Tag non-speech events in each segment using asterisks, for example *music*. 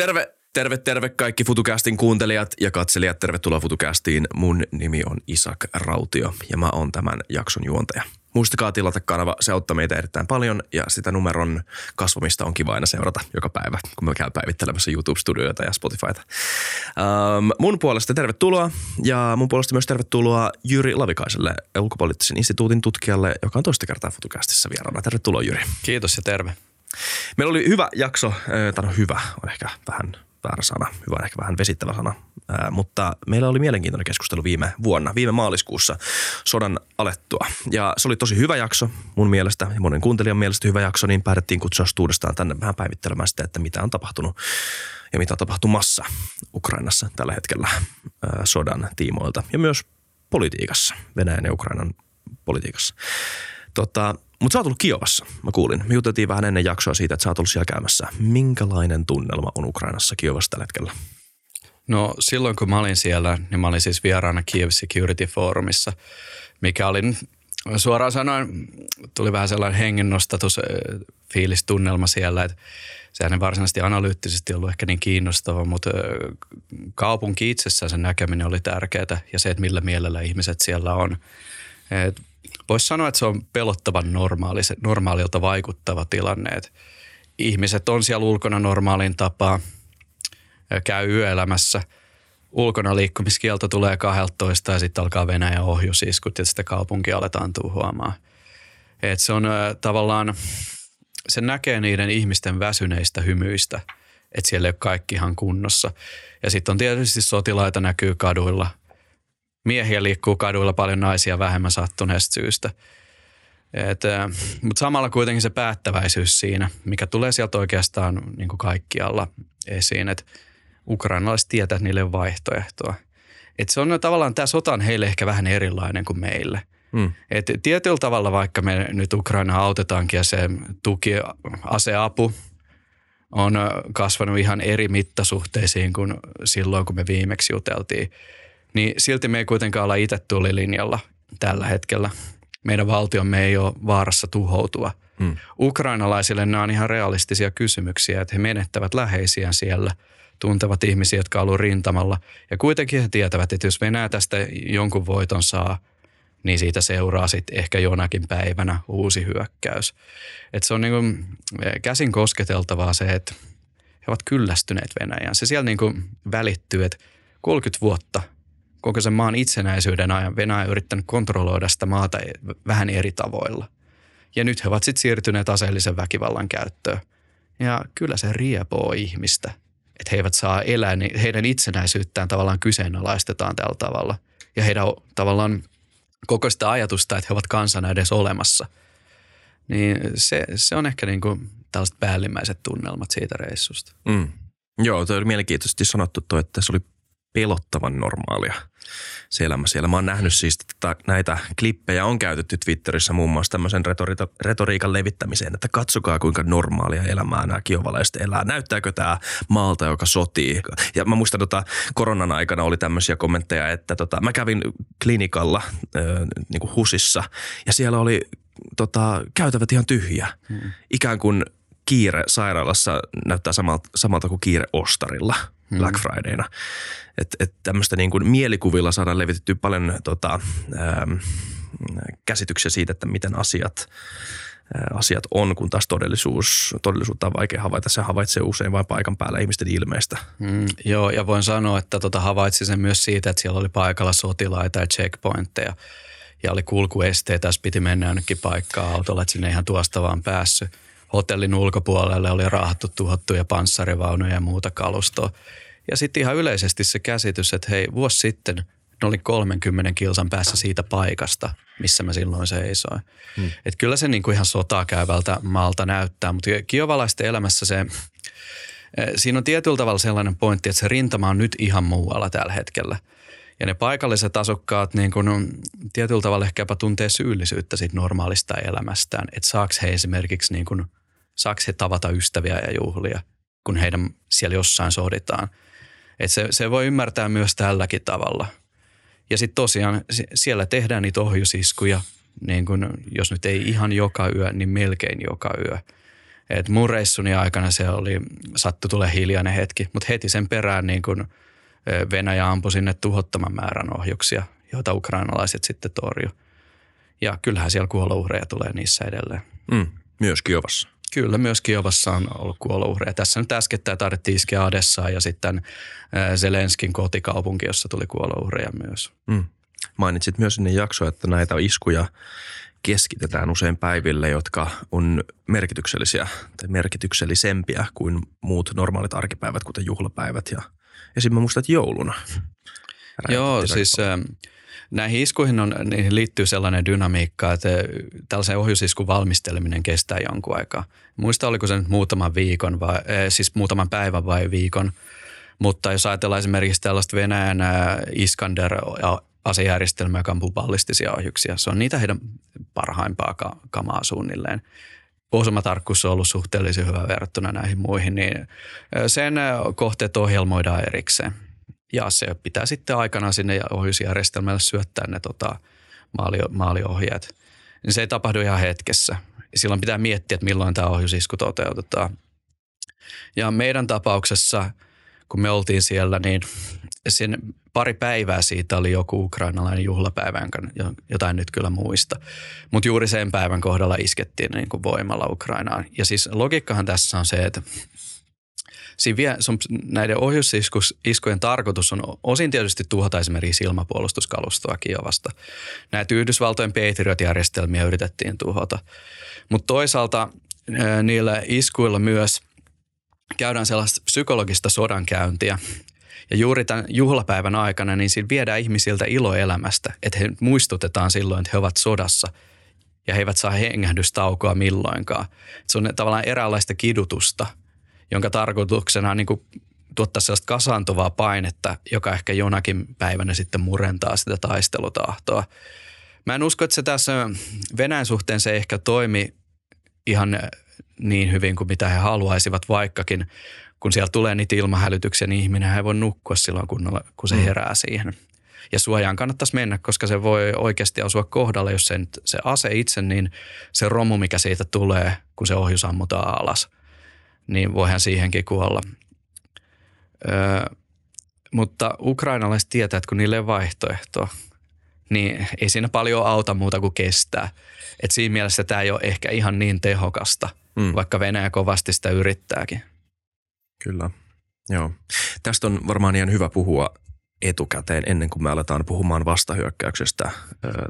Terve, terve, terve kaikki FutuCastin kuuntelijat ja katselijat. Tervetuloa FutuCastiin. Mun nimi on Isak Rautio ja mä oon tämän jakson juontaja. Muistakaa tilata kanava, se auttaa meitä erittäin paljon ja sitä numeron kasvamista on kiva aina seurata joka päivä, kun me käyn päivittelemässä YouTube-studioita ja Spotifyta. Um, mun puolesta tervetuloa ja mun puolesta myös tervetuloa Jyri Lavikaiselle, ulkopoliittisen instituutin tutkijalle, joka on toista kertaa FutuCastissa vieraana. Tervetuloa Jyri. Kiitos ja terve. Meillä oli hyvä jakso, tai no hyvä on ehkä vähän väärä sana, hyvä on ehkä vähän vesittävä sana, Ää, mutta meillä oli mielenkiintoinen keskustelu viime vuonna, viime maaliskuussa sodan alettua. Ja se oli tosi hyvä jakso mun mielestä ja monen kuuntelijan mielestä hyvä jakso, niin päätettiin kutsua uudestaan tänne vähän päivittelemään sitä, että mitä on tapahtunut ja mitä on tapahtumassa Ukrainassa tällä hetkellä ää, sodan tiimoilta ja myös politiikassa, Venäjän ja Ukrainan politiikassa. Tota, mutta sä oot ollut Kiovassa, mä kuulin. Me juteltiin vähän ennen jaksoa siitä, että sä oot ollut siellä käymässä. Minkälainen tunnelma on Ukrainassa Kiovassa tällä hetkellä? No silloin kun mä olin siellä, niin mä olin siis vieraana Kiev Security Forumissa, mikä oli suoraan sanoen, tuli vähän sellainen hengennostatus fiilistunnelma siellä, että sehän ei varsinaisesti analyyttisesti ollut ehkä niin kiinnostava, mutta kaupunki itsessään sen näkeminen oli tärkeää ja se, että millä mielellä ihmiset siellä on. Et Voisi sanoa, että se on pelottavan normaali, normaalilta vaikuttava tilanne. Että ihmiset on siellä ulkona normaalin tapaa, käy yöelämässä. Ulkona liikkumiskielto tulee 12 ja sitten alkaa Venäjän ohjusiskut ja sitä kaupunkia aletaan tuhoamaan. Et se on äh, tavallaan, se näkee niiden ihmisten väsyneistä hymyistä, että siellä ei ole kaikki ihan kunnossa. Ja sitten on tietysti sotilaita näkyy kaduilla – miehiä liikkuu kaduilla paljon naisia vähemmän sattuneesta syystä. Mutta samalla kuitenkin se päättäväisyys siinä, mikä tulee sieltä oikeastaan niin kuin kaikkialla esiin, että ukrainalaiset tietää, että niille on vaihtoehtoa. Et se on tavallaan, tämä sota on heille ehkä vähän erilainen kuin meille. Hmm. Et tietyllä tavalla, vaikka me nyt Ukraina autetaankin ja se tuki, aseapu on kasvanut ihan eri mittasuhteisiin kuin silloin, kun me viimeksi juteltiin – niin silti me ei kuitenkaan olla itse tulilinjalla tällä hetkellä. Meidän valtiomme ei ole vaarassa tuhoutua. Hmm. Ukrainalaisille nämä on ihan realistisia kysymyksiä, että he menettävät läheisiä siellä, tuntevat ihmisiä, jotka ovat olleet rintamalla. Ja kuitenkin he tietävät, että jos Venäjä tästä jonkun voiton saa, niin siitä seuraa sitten ehkä jonakin päivänä uusi hyökkäys. Et se on niin kuin käsin kosketeltavaa se, että he ovat kyllästyneet Venäjään. Se siellä niin kuin välittyy, että 30 vuotta – koko sen maan itsenäisyyden ajan Venäjä yrittänyt kontrolloida sitä maata vähän eri tavoilla. Ja nyt he ovat sitten siirtyneet aseellisen väkivallan käyttöön. Ja kyllä se riepoo ihmistä, että he eivät saa elää, niin heidän itsenäisyyttään tavallaan kyseenalaistetaan tällä tavalla. Ja heidän tavallaan koko sitä ajatusta, että he ovat kansana edes olemassa. Niin se, se on ehkä niin kuin tällaiset päällimmäiset tunnelmat siitä reissusta. Mm. Joo, toi oli mielenkiintoisesti sanottu toi, että se oli pelottavan normaalia se elämä siellä. Mä oon nähnyt siis että näitä klippejä on käytetty Twitterissä muun muassa tämmöisen retorita, retoriikan levittämiseen, että katsokaa kuinka normaalia elämää nämä kiovalaiset elää. Näyttääkö tämä maalta, joka sotii? Ja mä muistan tota, koronan aikana oli tämmöisiä kommentteja, että tota, mä kävin klinikalla äh, niin kuin HUSissa ja siellä oli tota, käytävät ihan tyhjä. Hmm. Ikään kuin kiire sairaalassa näyttää samalta, samalta kuin kiire ostarilla – Black mm. Fridayna. Että et tämmöistä niin kuin mielikuvilla saadaan levitettyä paljon tota, ähm, käsityksiä siitä, että miten asiat, äh, asiat on, kun taas todellisuus, todellisuutta on vaikea havaita. Se havaitsee usein vain paikan päällä ihmisten ilmeistä. Mm, joo, ja voin sanoa, että tota, havaitsin sen myös siitä, että siellä oli paikalla sotilaita ja checkpointteja ja oli kulkuesteitä, jos piti mennä jonnekin paikkaan autolla, että sinne ihan tuosta vaan päässyt hotellin ulkopuolelle oli raahattu tuhottuja panssarivaunuja ja muuta kalustoa. Ja sitten ihan yleisesti se käsitys, että hei, vuosi sitten ne oli 30 kilsan päässä siitä paikasta, missä mä silloin seisoin. Hmm. Et kyllä se niin kuin ihan sotaa käyvältä maalta näyttää, mutta kiovalaisten elämässä se, eh, siinä on tietyllä tavalla sellainen pointti, että se rintama on nyt ihan muualla tällä hetkellä – ja ne paikalliset asukkaat niin kun, tietyllä tavalla ehkäpä tuntee syyllisyyttä siitä normaalista elämästään. Että saaks he esimerkiksi, niin kun, saaks he tavata ystäviä ja juhlia, kun heidän siellä jossain soditaan. Että se, se voi ymmärtää myös tälläkin tavalla. Ja sitten tosiaan siellä tehdään niitä ohjusiskuja, niin kun, jos nyt ei ihan joka yö, niin melkein joka yö. Et mun reissuni aikana se oli, sattu tulee hiljainen hetki, mutta heti sen perään niin kun Venäjä ampui sinne tuhottoman määrän ohjuksia, joita ukrainalaiset sitten torju. Ja kyllähän siellä kuolouhreja tulee niissä edelleen. Mm, myös Kiovassa. Kyllä, myös Kiovassa on ollut kuolouhreja. Tässä nyt äskettäin taidettiin iskeä Adessaan ja sitten Zelenskin kotikaupunki, jossa tuli kuolouhreja myös. Mm. Mainitsit myös ennen jaksoa, että näitä iskuja keskitetään usein päiville, jotka on merkityksellisiä tai merkityksellisempiä kuin muut normaalit arkipäivät, kuten juhlapäivät ja esim. mä että jouluna. Joo, siis äh, näihin iskuihin on, niihin liittyy sellainen dynamiikka, että tällaisen ohjusiskun valmisteleminen kestää jonkun aikaa. Muista oliko se nyt muutaman viikon vai, siis muutaman päivän vai viikon, mutta jos ajatellaan esimerkiksi tällaista Venäjän Iskander asejärjestelmä, joka ampuu ballistisia ohjuksia. Se on niitä heidän parhaimpaa kamaa suunnilleen. Osumatarkkuus on ollut suhteellisen hyvä verrattuna näihin muihin, niin sen kohteet ohjelmoidaan erikseen. Ja se pitää sitten aikana sinne ohjusjärjestelmälle syöttää ne tota, maali, maaliohjeet. Niin se ei tapahdu ihan hetkessä. Silloin pitää miettiä, että milloin tämä ohjusisku toteutetaan. Ja meidän tapauksessa, kun me oltiin siellä, niin sen pari päivää siitä oli joku ukrainalainen juhlapäivä, jota en nyt kyllä muista. Mutta juuri sen päivän kohdalla iskettiin niin kuin voimalla Ukrainaan. Ja siis logiikkahan tässä on se, että siinä vie, näiden ohjusiskujen tarkoitus on osin tietysti tuhota esimerkiksi ilmapuolustuskalustoa Kiovasta. Näitä Yhdysvaltojen Patriot-järjestelmiä yritettiin tuhota. Mutta toisaalta niillä iskuilla myös käydään sellaista psykologista sodankäyntiä, ja juuri tämän juhlapäivän aikana, niin siinä viedään ihmisiltä ilo elämästä, että he muistutetaan silloin, että he ovat sodassa ja he eivät saa hengähdystaukoa milloinkaan. Se on tavallaan eräänlaista kidutusta, jonka tarkoituksena on niin kuin tuottaa sellaista kasaantuvaa painetta, joka ehkä jonakin päivänä sitten murentaa sitä taistelutahtoa. Mä en usko, että se tässä Venäjän suhteen se ehkä toimi ihan niin hyvin kuin mitä he haluaisivat, vaikkakin kun siellä tulee niitä ilmahälytyksiä, niin ihminen ei voi nukkua silloin, kun, kun se mm. herää siihen. Ja suojaan kannattaisi mennä, koska se voi oikeasti osua kohdalle, jos se, se ase itse, niin se romu, mikä siitä tulee, kun se ohjus ammutaan alas, niin voihan siihenkin kuolla. Öö, mutta ukrainalaiset tietää, että kun niille ei vaihtoehtoa, niin ei siinä paljon auta muuta kuin kestää. Et siinä mielessä tämä ei ole ehkä ihan niin tehokasta, mm. vaikka Venäjä kovasti sitä yrittääkin. Kyllä, joo. Tästä on varmaan ihan hyvä puhua etukäteen ennen kuin me aletaan puhumaan vastahyökkäyksestä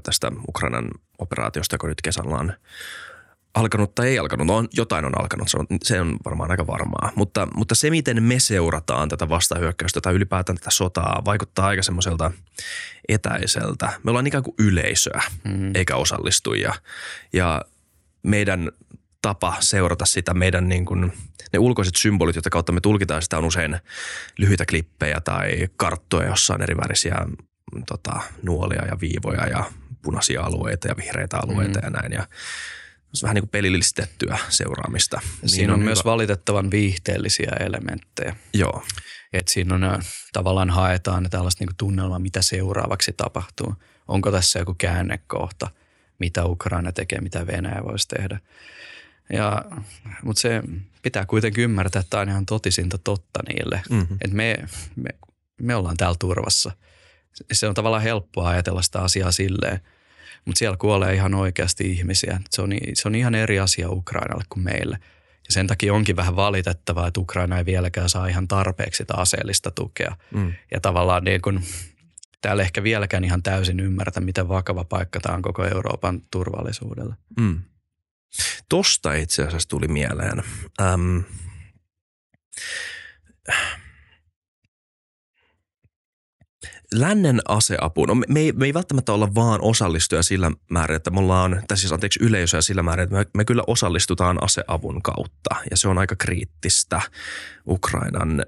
tästä Ukrainan operaatiosta, joka nyt kesällä on alkanut tai ei alkanut. No, jotain on alkanut, se on, se on varmaan aika varmaa. Mutta, mutta se, miten me seurataan tätä vastahyökkäystä tai ylipäätään tätä sotaa, vaikuttaa aika semmoiselta etäiseltä. Me ollaan ikään kuin yleisöä, mm-hmm. eikä osallistujia. Ja meidän tapa seurata sitä meidän niin kuin, ne ulkoiset symbolit, joita kautta me tulkitaan sitä on usein lyhyitä klippejä tai karttoja, jossa on erivärisiä tota, nuolia ja viivoja ja punaisia alueita ja vihreitä alueita mm. ja näin. Ja se on vähän niin kuin pelillistettyä seuraamista. Siinä niin on, on myös valitettavan viihteellisiä elementtejä. Joo. Et siinä on tavallaan haetaan tällaista niin tunnelmaa, mitä seuraavaksi tapahtuu. Onko tässä joku käännekohta, mitä Ukraina tekee, mitä Venäjä voisi tehdä. Ja, mutta se pitää kuitenkin ymmärtää, että tämä on ihan totisinta totta niille. Mm-hmm. Että me, me, me ollaan täällä turvassa. Se on tavallaan helppoa ajatella sitä asiaa silleen, mutta siellä kuolee ihan oikeasti ihmisiä. Se on, se on ihan eri asia Ukrainalle kuin meille. Ja sen takia onkin vähän valitettavaa, että Ukraina ei vieläkään saa ihan tarpeeksi sitä aseellista tukea. Mm. Ja tavallaan niin kun, täällä ehkä vieläkään ihan täysin ymmärtä, miten vakava paikka tämä on koko Euroopan turvallisuudelle. Mm. Tosta itse asiassa tuli mieleen. Ähm, lännen aseapu, no me, me, ei, me ei välttämättä olla vaan osallistuja sillä määrin, että me ollaan, tai siis anteeksi yleisöä sillä määrin, että me, me kyllä osallistutaan aseavun kautta. Ja se on aika kriittistä Ukrainan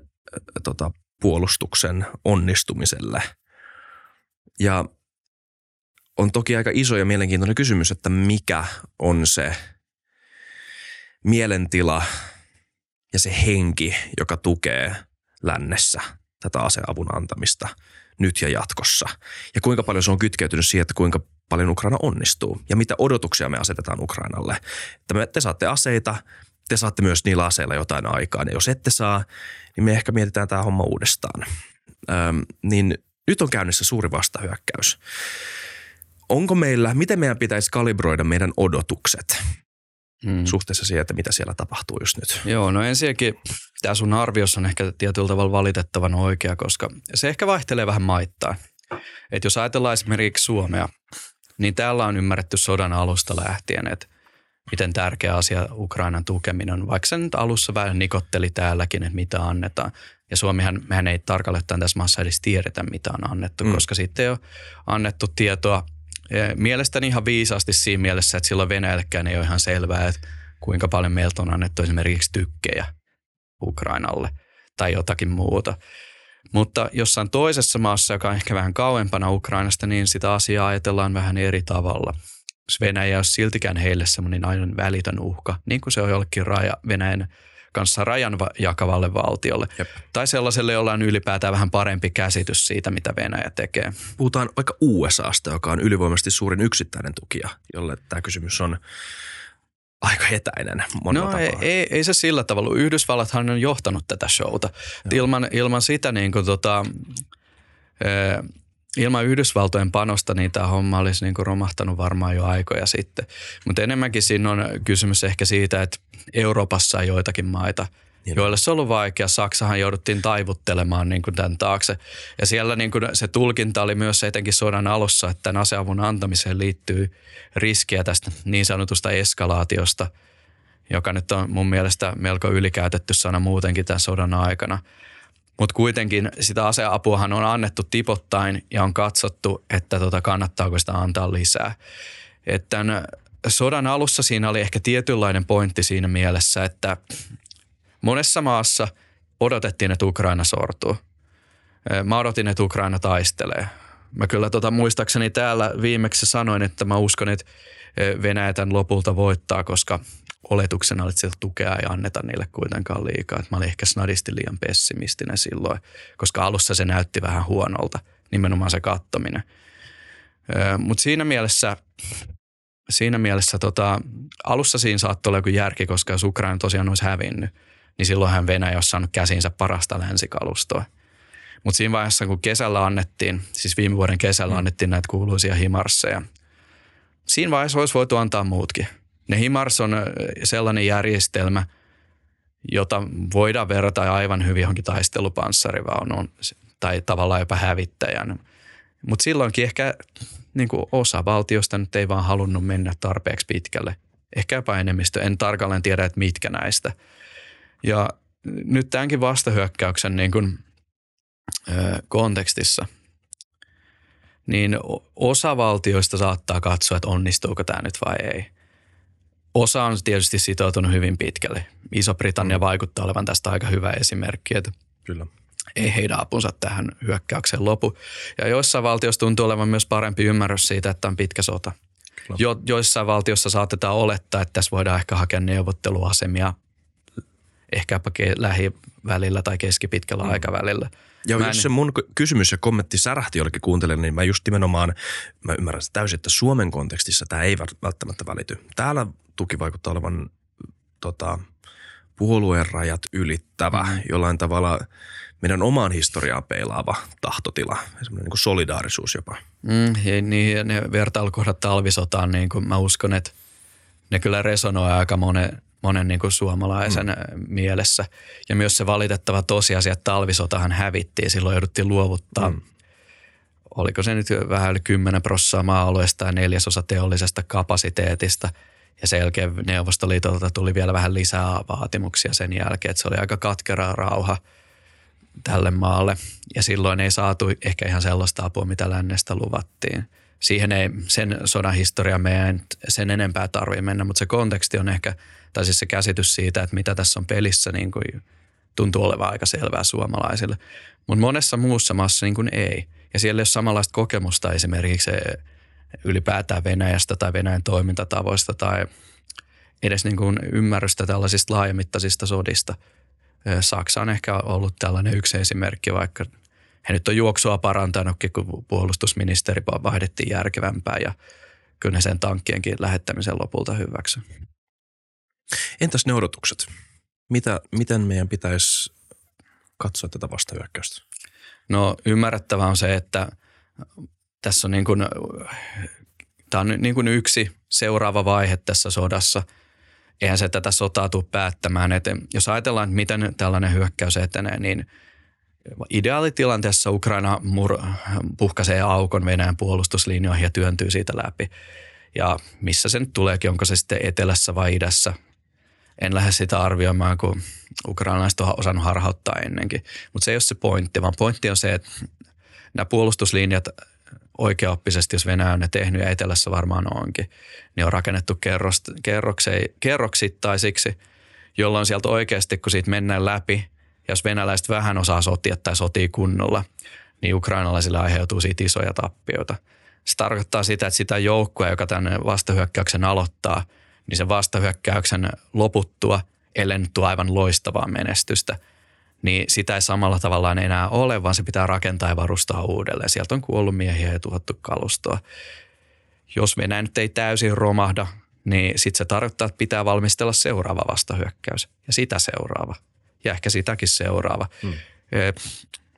tota, puolustuksen onnistumiselle. Ja on toki aika iso ja mielenkiintoinen kysymys, että mikä on se mielentila ja se henki, joka tukee lännessä tätä aseavun antamista nyt ja jatkossa. Ja kuinka paljon se on kytkeytynyt siihen, että kuinka paljon Ukraina onnistuu ja mitä odotuksia me asetetaan Ukrainalle. Että me, te saatte aseita, te saatte myös niillä aseilla jotain aikaan. Ja jos ette saa, niin me ehkä mietitään tämä homma uudestaan. Öm, niin nyt on käynnissä suuri vastahyökkäys. Onko meillä, miten meidän pitäisi kalibroida meidän odotukset mm. suhteessa siihen, että mitä siellä tapahtuu just nyt? Joo, no ensinnäkin tämä sun arviossa on ehkä tietyllä tavalla valitettavan oikea, koska se ehkä vaihtelee vähän maittain. Et jos ajatellaan esimerkiksi Suomea, niin täällä on ymmärretty sodan alusta lähtien, että miten tärkeä asia Ukrainan tukeminen on. Vaikka se nyt alussa vähän nikotteli täälläkin, että mitä annetaan. Ja Suomihan, mehän ei tarkalleen tässä maassa edes tiedetä, mitä on annettu, mm. koska sitten ei ole annettu tietoa mielestäni ihan viisaasti siinä mielessä, että silloin Venäjällekään ei ole ihan selvää, että kuinka paljon meiltä on annettu esimerkiksi tykkejä Ukrainalle tai jotakin muuta. Mutta jossain toisessa maassa, joka on ehkä vähän kauempana Ukrainasta, niin sitä asiaa ajatellaan vähän eri tavalla. Venäjä olisi siltikään heille semmoinen aivan välitön uhka, niin kuin se on jollekin raja, Venäjän kanssa rajan jakavalle valtiolle. Jep. Tai sellaiselle, jolla on ylipäätään vähän parempi käsitys siitä, mitä Venäjä tekee. Puhutaan vaikka USAsta, joka on ylivoimaisesti suurin yksittäinen tukija, jolle tämä kysymys on aika etäinen No ei, ei, ei, se sillä tavalla. Yhdysvallathan on johtanut tätä showta. Ilman, ilman sitä niin kuin tota, ilman Yhdysvaltojen panosta niin tämä homma olisi niin kuin romahtanut varmaan jo aikoja sitten. Mutta enemmänkin siinä on kysymys ehkä siitä, että Euroopassa on joitakin maita, niin. joille se on ollut vaikea. Saksahan jouduttiin taivuttelemaan niin kuin tämän taakse. Ja siellä niin kuin se tulkinta oli myös etenkin sodan alussa, että tämän aseavun antamiseen liittyy riskiä tästä niin sanotusta eskalaatiosta, joka nyt on mun mielestä melko ylikäytetty sana muutenkin tämän sodan aikana – mutta kuitenkin sitä aseapuahan on annettu tipottain ja on katsottu, että tota kannattaako sitä antaa lisää. Että sodan alussa siinä oli ehkä tietynlainen pointti siinä mielessä, että monessa maassa odotettiin, että Ukraina sortuu. Mä odotin, että Ukraina taistelee. Mä kyllä tota, muistaakseni täällä viimeksi sanoin, että mä uskon, että Venäjä tämän lopulta voittaa, koska oletuksena, että sieltä tukea ei anneta niille kuitenkaan liikaa. Että mä olin ehkä snadisti liian pessimistinen silloin, koska alussa se näytti vähän huonolta, nimenomaan se kattominen. Mutta siinä mielessä, siinä mielessä tota, alussa siinä saattoi olla joku järki, koska jos Ukraina tosiaan olisi hävinnyt, niin silloinhan Venäjä olisi saanut käsinsä parasta länsikalustoa. Mutta siinä vaiheessa, kun kesällä annettiin, siis viime vuoden kesällä annettiin näitä kuuluisia himarsseja, siinä vaiheessa olisi voitu antaa muutkin – ne HIMARS on sellainen järjestelmä, jota voidaan verrata aivan hyvin johonkin taistelupanssarivaunuun tai tavallaan jopa hävittäjän. Mutta silloinkin ehkä niin kuin osa valtiosta nyt ei vaan halunnut mennä tarpeeksi pitkälle. Ehkä jopa enemmistö, en tarkalleen tiedä, että mitkä näistä. Ja nyt tämänkin vastahyökkäyksen niin kuin, ö, kontekstissa, niin osa valtioista saattaa katsoa, että onnistuuko tämä nyt vai ei – Osa on tietysti sitoutunut hyvin pitkälle. Iso-Britannia mm. vaikuttaa olevan tästä aika hyvä esimerkki, että Kyllä. ei heidän apunsa tähän hyökkäykseen lopu. Ja joissain valtioissa tuntuu olevan myös parempi ymmärrys siitä, että on pitkä sota. Jo, joissain valtiossa saatetaan olettaa, että tässä voidaan ehkä hakea neuvotteluasemia ehkäpä lähivälillä tai keskipitkällä mm. aikavälillä – ja mä jos en... se mun kysymys ja kommentti särähti jollekin kuuntelijalle, niin mä just nimenomaan, mä ymmärrän täysin, että Suomen kontekstissa tämä ei välttämättä välity. Täällä tuki vaikuttaa olevan tota, puolueen rajat ylittävä, jollain tavalla meidän omaan historiaan peilaava tahtotila, semmoinen niin solidaarisuus jopa. Mm, ja niin, ja ne vertailukohdat talvisotaan, niin kuin mä uskon, että ne kyllä resonoi aika monen, monen niin kuin suomalaisen mm. mielessä. Ja myös se valitettava tosiasia, että talvisotahan hävittiin, silloin jouduttiin luovuttaa mm. oliko se nyt vähän yli 10 prosenttia maa-alueesta ja neljäsosa teollisesta kapasiteetista. Ja sen jälkeen Neuvostoliitolta tuli vielä vähän lisää vaatimuksia sen jälkeen, että se oli aika katkera rauha tälle maalle. Ja silloin ei saatu ehkä ihan sellaista apua, mitä lännestä luvattiin. Siihen ei sen sodan historia meidän sen enempää tarvitse mennä, mutta se konteksti on ehkä – tai siis se käsitys siitä, että mitä tässä on pelissä, niin kuin tuntuu olevan aika selvää suomalaisille. Mutta monessa muussa maassa niin kuin ei. Ja siellä ei ole samanlaista kokemusta esimerkiksi ylipäätään Venäjästä tai Venäjän toimintatavoista tai edes niin kuin ymmärrystä tällaisista laajamittaisista sodista. Saksa on ehkä ollut tällainen yksi esimerkki, vaikka he nyt on juoksua parantanutkin, kun puolustusministeri vaihdettiin järkevämpää ja kyllä ne sen tankkienkin lähettämisen lopulta hyväksy. Entäs ne odotukset? Mitä, miten meidän pitäisi katsoa tätä vastahyökkäystä? No ymmärrettävää on se, että tässä on niin kuin, tämä on niin kuin yksi seuraava vaihe tässä sodassa. Eihän se tätä sotaa tule päättämään. Et jos ajatellaan, että miten tällainen hyökkäys etenee, niin ideaalitilanteessa Ukraina mur- puhkaisee aukon Venäjän puolustuslinjoihin ja työntyy siitä läpi. Ja missä se nyt tuleekin, onko se sitten etelässä vai idässä, en lähde sitä arvioimaan, kun ukrainalaiset on osannut harhauttaa ennenkin. Mutta se ei ole se pointti, vaan pointti on se, että nämä puolustuslinjat oikeaoppisesti, jos Venäjä on ne tehnyt ja etelässä varmaan onkin, niin on rakennettu kerrost, kerroksittaisiksi, jolloin sieltä oikeasti, kun siitä mennään läpi, jos venäläiset vähän osaa sotia tai sotii kunnolla, niin ukrainalaisille aiheutuu siitä isoja tappioita. Se tarkoittaa sitä, että sitä joukkoa, joka tänne vastahyökkäyksen aloittaa – niin sen vastahyökkäyksen loputtua, ellei nyt aivan loistavaa menestystä, niin sitä ei samalla tavalla enää ole, vaan se pitää rakentaa ja varustaa uudelleen. Sieltä on kuollut miehiä ja tuhattu kalustoa. Jos Venäjä nyt ei täysin romahda, niin sitten se tarkoittaa, että pitää valmistella seuraava vastahyökkäys ja sitä seuraava ja ehkä sitäkin seuraava. Hmm.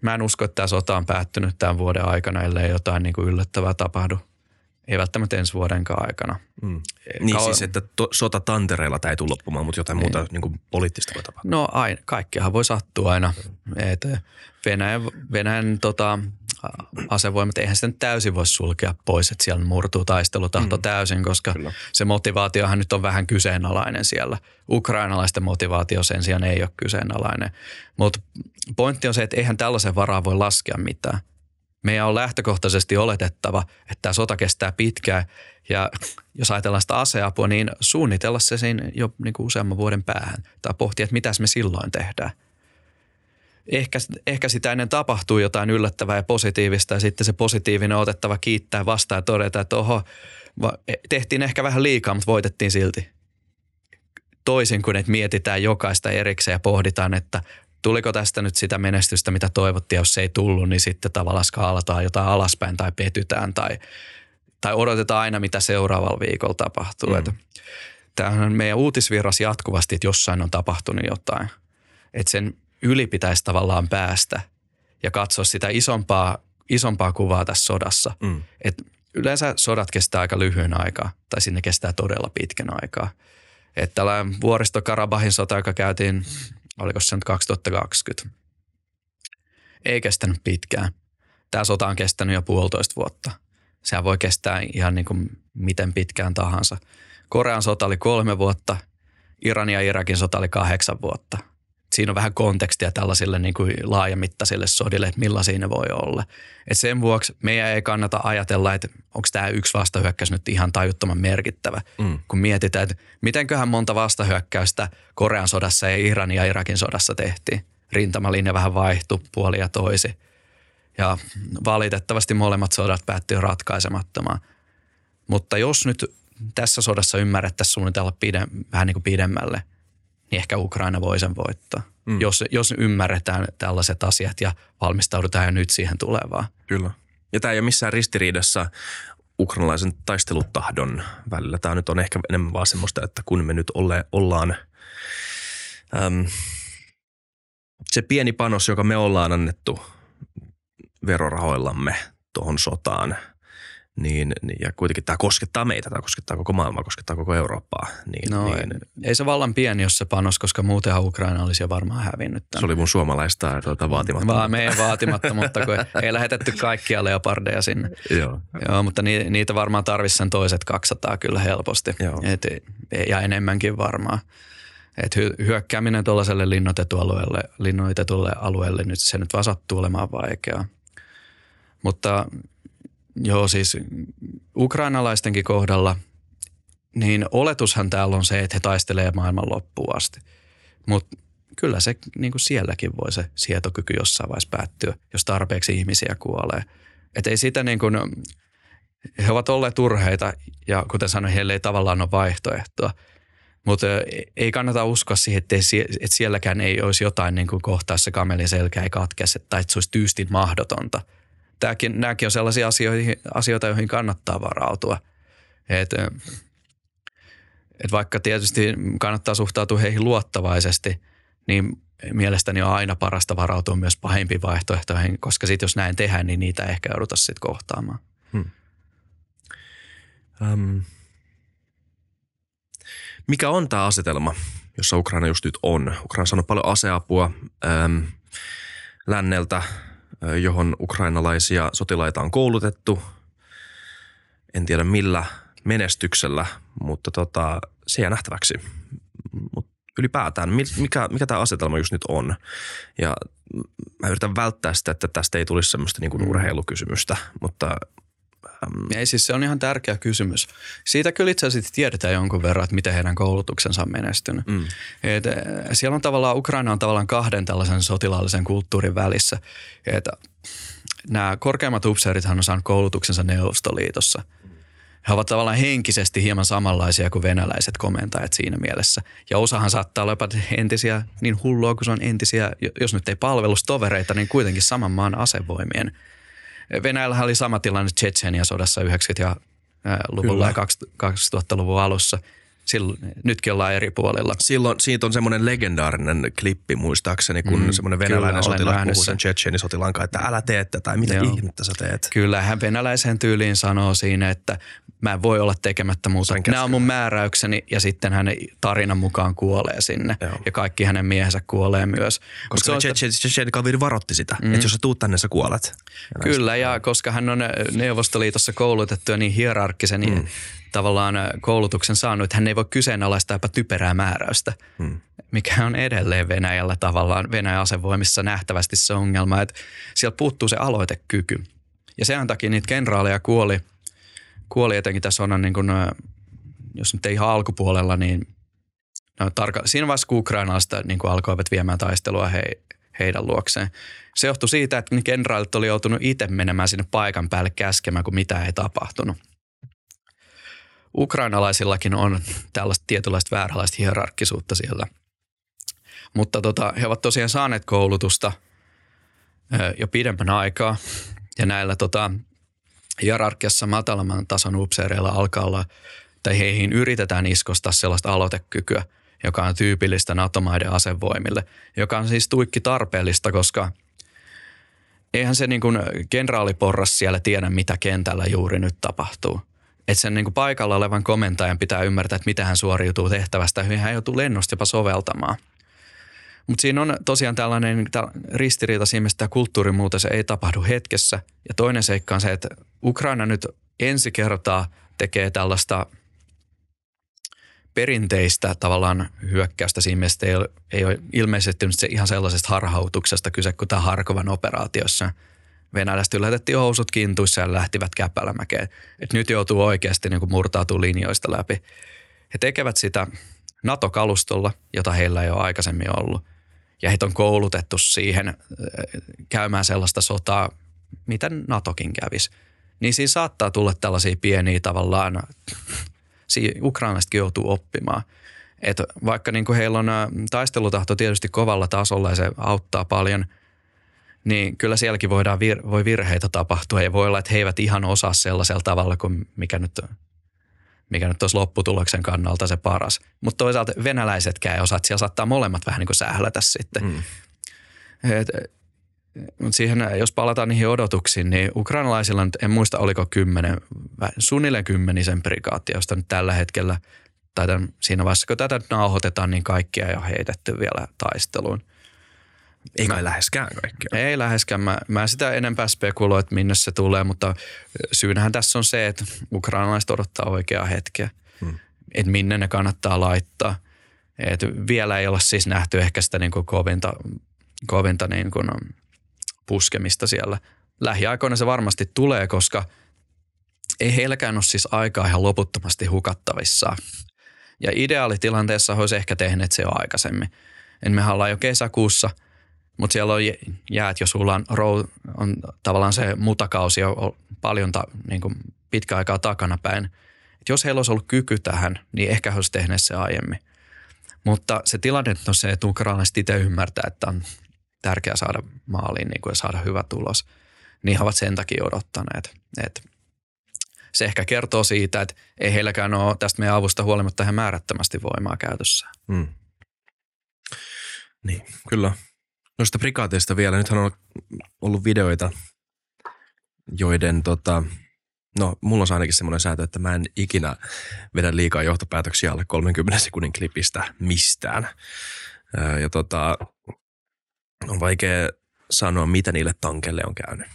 Mä en usko, että tämä sota on päättynyt tämän vuoden aikana, ellei jotain niin kuin yllättävää tapahdu ei välttämättä ensi vuodenkaan aikana. Mm. Niin Kau- siis, että to, sota tantereilla tämä ei tule loppumaan, mutta jotain niin. muuta niin kuin poliittista voi tapahtua. No aina, kaikkihan voi sattua aina. Et Venäjän, Venäjän tota, asevoimat, eihän sitä täysin voi sulkea pois, että siellä murtuu taistelutahto mm. täysin, koska Kyllä. se motivaatiohan nyt on vähän kyseenalainen siellä. Ukrainalaisten motivaatio sen sijaan ei ole kyseenalainen. Mutta pointti on se, että eihän tällaisen varaa voi laskea mitään – meidän on lähtökohtaisesti oletettava, että tämä sota kestää pitkään ja jos ajatellaan sitä aseapua, niin suunnitella se siinä jo niin kuin useamman vuoden päähän tai pohtia, että mitäs me silloin tehdään. Ehkä, ehkä sitä ennen tapahtuu jotain yllättävää ja positiivista ja sitten se positiivinen otettava kiittää vastaan ja todeta, että oho, tehtiin ehkä vähän liikaa, mutta voitettiin silti. Toisin kuin, että mietitään jokaista erikseen ja pohditaan, että tuliko tästä nyt sitä menestystä, mitä toivottiin, jos se ei tullut, niin sitten tavallaan skaalataan jotain alaspäin tai petytään tai, tai odotetaan aina, mitä seuraavalla viikolla tapahtuu. Mm. Tämähän on meidän uutisvirras jatkuvasti, että jossain on tapahtunut jotain. Että sen yli pitäisi tavallaan päästä ja katsoa sitä isompaa, isompaa kuvaa tässä sodassa. Mm. Et yleensä sodat kestää aika lyhyen aikaa tai sinne kestää todella pitkän aikaa. Että tällainen vuoristokarabahin sota, joka käytiin oliko se nyt 2020. Ei kestänyt pitkään. Tämä sota on kestänyt jo puolitoista vuotta. Sehän voi kestää ihan niin kuin miten pitkään tahansa. Korean sota oli kolme vuotta, Iranin ja Irakin sota oli kahdeksan vuotta. Siinä on vähän kontekstia tällaisille niin kuin laajamittaisille sodille, että millaisia ne voi olla. Et sen vuoksi meidän ei kannata ajatella, että onko tämä yksi vastahyökkäys nyt ihan tajuttoman merkittävä. Mm. Kun mietitään, että mitenköhän monta vastahyökkäystä Korean sodassa ja Iranin ja Irakin sodassa tehtiin. Rintamalinja vähän vaihtui puoli ja toisi. Ja valitettavasti molemmat sodat päättyivät ratkaisemattomaan. Mutta jos nyt tässä sodassa ymmärrettäisiin suunnitella pide, vähän niin kuin pidemmälle – niin ehkä Ukraina voi sen voittaa. Mm. Jos, jos ymmärretään tällaiset asiat ja valmistaudutaan jo nyt siihen tulevaan. Kyllä. Ja tämä ei ole missään ristiriidassa ukrainalaisen taistelutahdon välillä. Tämä nyt on ehkä enemmän vaan semmoista, että kun me nyt ole, ollaan äm, se pieni panos, joka me ollaan annettu verorahoillamme tuohon sotaan – niin, niin, ja kuitenkin tämä koskettaa meitä, tämä koskettaa koko maailmaa, koskettaa koko Eurooppaa. Niin, no, niin, ei se vallan pieni, jos se panos, koska muutenhan Ukraina olisi jo varmaan hävinnyt. Tämän. Se oli mun suomalaista tuota, vaatimattomuutta. Vaan meidän vaatimattomuutta, kun ei lähetetty kaikkia leopardeja sinne. Joo. Joo, mutta ni, niitä varmaan tarvitsisi sen toiset 200 kyllä helposti. Joo. Et, ja enemmänkin varmaan. Et hyökkääminen tuollaiselle linnoitetulle, linnoitetulle alueelle, nyt se nyt vaan sattuu olemaan vaikeaa. Mutta Joo, siis ukrainalaistenkin kohdalla, niin oletushan täällä on se, että he taistelee maailman loppuun asti. Mutta kyllä se niin kuin sielläkin voi se sietokyky jossain vaiheessa päättyä, jos tarpeeksi ihmisiä kuolee. Että ei sitä niin kuin, he ovat olleet turheita ja kuten sanoin, heille ei tavallaan ole vaihtoehtoa. Mutta ei kannata uskoa siihen, että, että sielläkään ei olisi jotain niin kuin kohtaa se kamelin selkä ei katkesi tai että se olisi tyystin mahdotonta – tämäkin, nämäkin on sellaisia asioita, asioita, joihin kannattaa varautua. Et, Et vaikka tietysti kannattaa suhtautua heihin luottavaisesti, niin mielestäni on aina parasta varautua myös pahimpiin vaihtoehtoihin, koska sitten jos näin tehdään, niin niitä ehkä jouduta sitten kohtaamaan. Hmm. Um, mikä on tämä asetelma, jossa Ukraina just nyt on? Ukraina sanoo paljon aseapua ähm, länneltä, johon ukrainalaisia sotilaita on koulutettu. En tiedä millä menestyksellä, mutta tota, se jää nähtäväksi. Mut ylipäätään, mikä, mikä tämä asetelma just nyt on. Ja mä yritän välttää sitä, että tästä ei tulisi semmoista niin urheilukysymystä, mutta ei siis se on ihan tärkeä kysymys. Siitä kyllä itse asiassa tiedetään jonkun verran, että miten heidän koulutuksensa on menestynyt. Mm. Et, eh, siellä on tavallaan, Ukraina on tavallaan kahden tällaisen sotilaallisen kulttuurin välissä. Et, nämä korkeimmat upseerithan on saanut koulutuksensa Neuvostoliitossa. He ovat tavallaan henkisesti hieman samanlaisia kuin venäläiset komentajat siinä mielessä. Ja osahan saattaa olla jopa entisiä, niin hullua kuin se on entisiä, jos nyt ei palvelustovereita, niin kuitenkin saman maan asevoimien – Venäjällä oli sama tilanne Tsetsenia sodassa 90- ja luvulla ja 2000-luvun alussa. Silloin, nytkin ollaan eri puolilla. Silloin siitä on semmoinen legendaarinen klippi muistaakseni, kun mm, semmoinen venäläinen sotilas puhuu sen Tsetseni sotilaan että älä tee tätä, tai mitä Joo. ihmettä sä teet. Kyllä, hän venäläisen tyyliin sanoo siinä, että mä en voi olla tekemättä muuta. Nämä on mun määräykseni ja sitten hänen tarinan mukaan kuolee sinne. Joo. Ja kaikki hänen miehensä kuolee myös. Koska Tsetsen kaveri varotti sitä, mm. että jos sä tuut tänne, sä kuolet. Ja Kyllä, ja koska hän on Neuvostoliitossa koulutettu ja niin hierarkkisen niin mm. Tavallaan koulutuksen saanut, että hän ei voi kyseenalaistaa jopa typerää määräystä. Mm. Mikä on edelleen Venäjällä tavallaan, Venäjän asevoimissa nähtävästi se ongelma, että sieltä puuttuu se aloitekyky. Ja sen takia niitä kenraaleja kuoli – kuoli etenkin tässä on niin kuin, jos nyt ei ihan alkupuolella, niin no, tarka, siinä vaiheessa kun ukrainalaista niin kuin alkoivat viemään taistelua he, heidän luokseen. Se johtui siitä, että kenraalit oli joutunut itse menemään sinne paikan päälle käskemään, kun mitä ei tapahtunut. Ukrainalaisillakin on tällaista tietynlaista vääränlaista hierarkkisuutta siellä. Mutta tota, he ovat tosiaan saaneet koulutusta jo pidemmän aikaa. Ja näillä tota, hierarkiassa matalamman tason upseereilla alkaa olla, tai heihin yritetään iskostaa sellaista aloitekykyä, joka on tyypillistä NATO-maiden asevoimille, joka on siis tuikki tarpeellista, koska eihän se niin kuin kenraaliporras siellä tiedä, mitä kentällä juuri nyt tapahtuu. Että sen niin kuin paikalla olevan komentajan pitää ymmärtää, että mitä hän suoriutuu tehtävästä, hän joutuu lennosta jopa soveltamaan – mutta siinä on tosiaan tällainen ristiriita siinä, että kulttuurimuutos ei tapahdu hetkessä. Ja toinen seikka on se, että Ukraina nyt ensi kertaa tekee tällaista perinteistä tavallaan hyökkäystä siinä mielessä, ei ole, ei ole ilmeisesti nyt se ihan sellaisesta harhautuksesta kyse kuin tämä Harkovan operaatiossa. Venäläiset yllätettiin housut kintuissa ja lähtivät käpälämäkeen. Et nyt joutuu oikeasti niin murtautumaan linjoista läpi. He tekevät sitä NATO-kalustolla, jota heillä ei ole aikaisemmin ollut ja heitä on koulutettu siihen äh, käymään sellaista sotaa, mitä NATOkin kävisi. Niin siinä saattaa tulla tällaisia pieniä tavallaan, ukrainalaisetkin joutuu oppimaan. Et vaikka niin kuin heillä on äh, taistelutahto tietysti kovalla tasolla ja se auttaa paljon, niin kyllä sielläkin voidaan vir- voi virheitä tapahtua ja voi olla, että he eivät ihan osaa sellaisella tavalla kuin mikä nyt mikä nyt olisi lopputuloksen kannalta se paras. Mutta toisaalta venäläisetkään ei osaa, että siellä saattaa molemmat vähän niin kuin sählätä sitten. Mm. Et, mutta siihen, jos palataan niihin odotuksiin, niin ukrainalaisilla nyt, en muista oliko kymmenen, suunnilleen kymmenisen prikaattia, josta nyt tällä hetkellä, tai tämän, siinä vaiheessa kun tätä nauhoitetaan, niin kaikkia ei ole heitetty vielä taisteluun – ei kai läheskään kaikkea. Ei läheskään. Mä, mä sitä enempää spekuloin, että minne se tulee, mutta syynähän tässä on se, että ukrainalaiset odottaa oikeaa hetkeä. Hmm. Että minne ne kannattaa laittaa. Et vielä ei ole siis nähty ehkä sitä niin kuin kovinta, kovinta niin kuin puskemista siellä. Lähiaikoina se varmasti tulee, koska ei heilläkään ole siis aikaa ihan loputtomasti hukattavissa. Ja ideaalitilanteessa olisi ehkä tehneet se jo aikaisemmin. En me ollaan jo kesäkuussa – mutta siellä on jäät, jos sulla on, on tavallaan se mutakausi jo paljon ta, niin kuin pitkä aikaa takana päin. Et jos heillä olisi ollut kyky tähän, niin ehkä he olisi tehneet se aiemmin. Mutta se tilanne on se, että ukrainalaiset itse ymmärtää, että on tärkeää saada maaliin niin kuin ja saada hyvä tulos. Niin he ovat sen takia odottaneet. Et se ehkä kertoo siitä, että ei heilläkään ole tästä meidän avusta huolimatta ihan määrättömästi voimaa käytössä. Mm. Niin, kyllä. Noista prikaateista vielä. Nythän on ollut videoita, joiden tota, no mulla on ainakin semmoinen säätö, että mä en ikinä vedä liikaa johtopäätöksiä alle 30 sekunnin klipistä mistään. Ja tota, on vaikea sanoa, mitä niille tankeille on käynyt,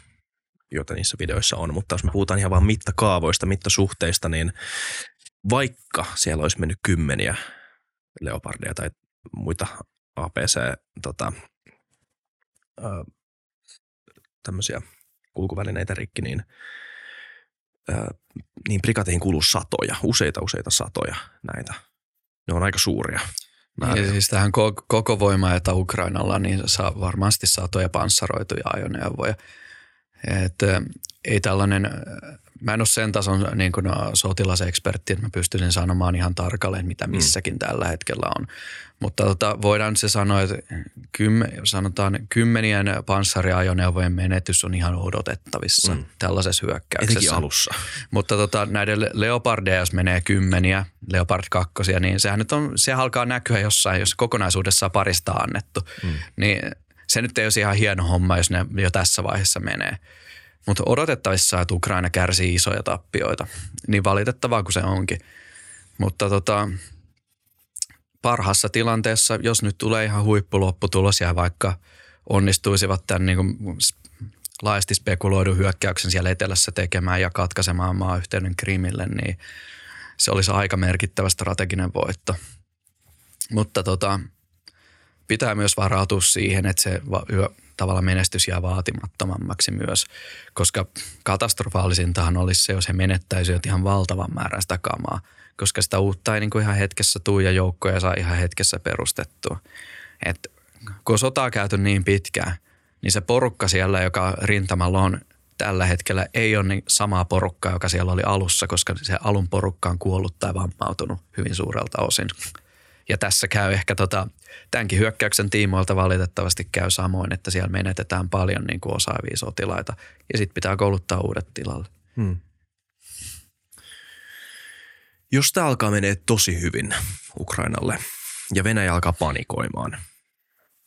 joita niissä videoissa on. Mutta jos me puhutaan ihan vaan mittakaavoista, mittasuhteista, niin vaikka siellä olisi mennyt kymmeniä leopardia tai muita APC tota, tämmöisiä kulkuvälineitä rikki, niin, ää, niin prikateihin kuluu satoja, useita useita satoja näitä. Ne on aika suuria. Ja siis tähän koko voima, että Ukrainalla, niin saa varmasti satoja panssaroituja ajoneuvoja. Et, ei tällainen mä en ole sen tason niin kuin, no, sotilasekspertti, että mä pystyisin sanomaan ihan tarkalleen, mitä mm. missäkin mm. tällä hetkellä on. Mutta tota, voidaan se sanoa, että kymmen, sanotaan kymmenien panssariajoneuvojen menetys on ihan odotettavissa mm. tällaisessa hyökkäyksessä. Etenkin alussa. Mutta tota, näiden Leopardeja, jos menee kymmeniä, Leopard 2, niin sehän nyt on, se alkaa näkyä jossain, jos kokonaisuudessaan parista annettu. Mm. Niin se nyt ei olisi ihan hieno homma, jos ne jo tässä vaiheessa menee. Mutta odotettavissa, että Ukraina kärsii isoja tappioita. Niin valitettavaa kuin se onkin. Mutta tota, parhaassa tilanteessa, jos nyt tulee ihan huippulopputulos ja vaikka onnistuisivat tämän niin kuin laajasti spekuloidun hyökkäyksen siellä etelässä tekemään ja katkaisemaan maayhteyden Krimille, niin se olisi aika merkittävä strateginen voitto. Mutta tota, pitää myös varautua siihen, että se tavalla menestys jää vaatimattomammaksi myös, koska katastrofaalisintahan olisi se, jos he menettäisivät ihan valtavan määrän sitä kamaa, koska sitä uutta ei niin kuin ihan hetkessä tuu ja joukkoja saa ihan hetkessä perustettua. Et kun sota on käyty niin pitkään, niin se porukka siellä, joka rintamalla on tällä hetkellä, ei ole niin samaa porukkaa, joka siellä oli alussa, koska se alun porukka on kuollut tai vammautunut hyvin suurelta osin. Ja tässä käy ehkä tota, tämänkin hyökkäyksen tiimoilta valitettavasti käy samoin, että siellä menetetään paljon niin kuin osaavia sotilaita ja sitten pitää kouluttaa uudet tilalle. Hmm. Jos tämä alkaa menee tosi hyvin Ukrainalle ja Venäjä alkaa panikoimaan,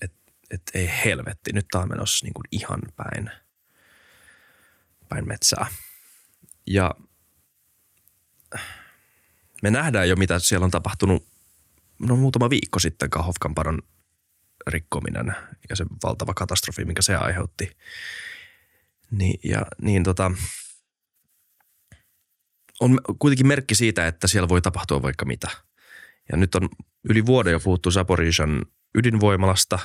että et ei helvetti, nyt tämä on menossa niin kuin ihan päin, päin metsää. Ja me nähdään jo, mitä siellä on tapahtunut no muutama viikko sitten Kahovkan paron rikkominen ja se valtava katastrofi, minkä se aiheutti. Niin, ja, niin tota, on kuitenkin merkki siitä, että siellä voi tapahtua vaikka mitä. Ja nyt on yli vuoden jo puhuttu Zaporijan ydinvoimalasta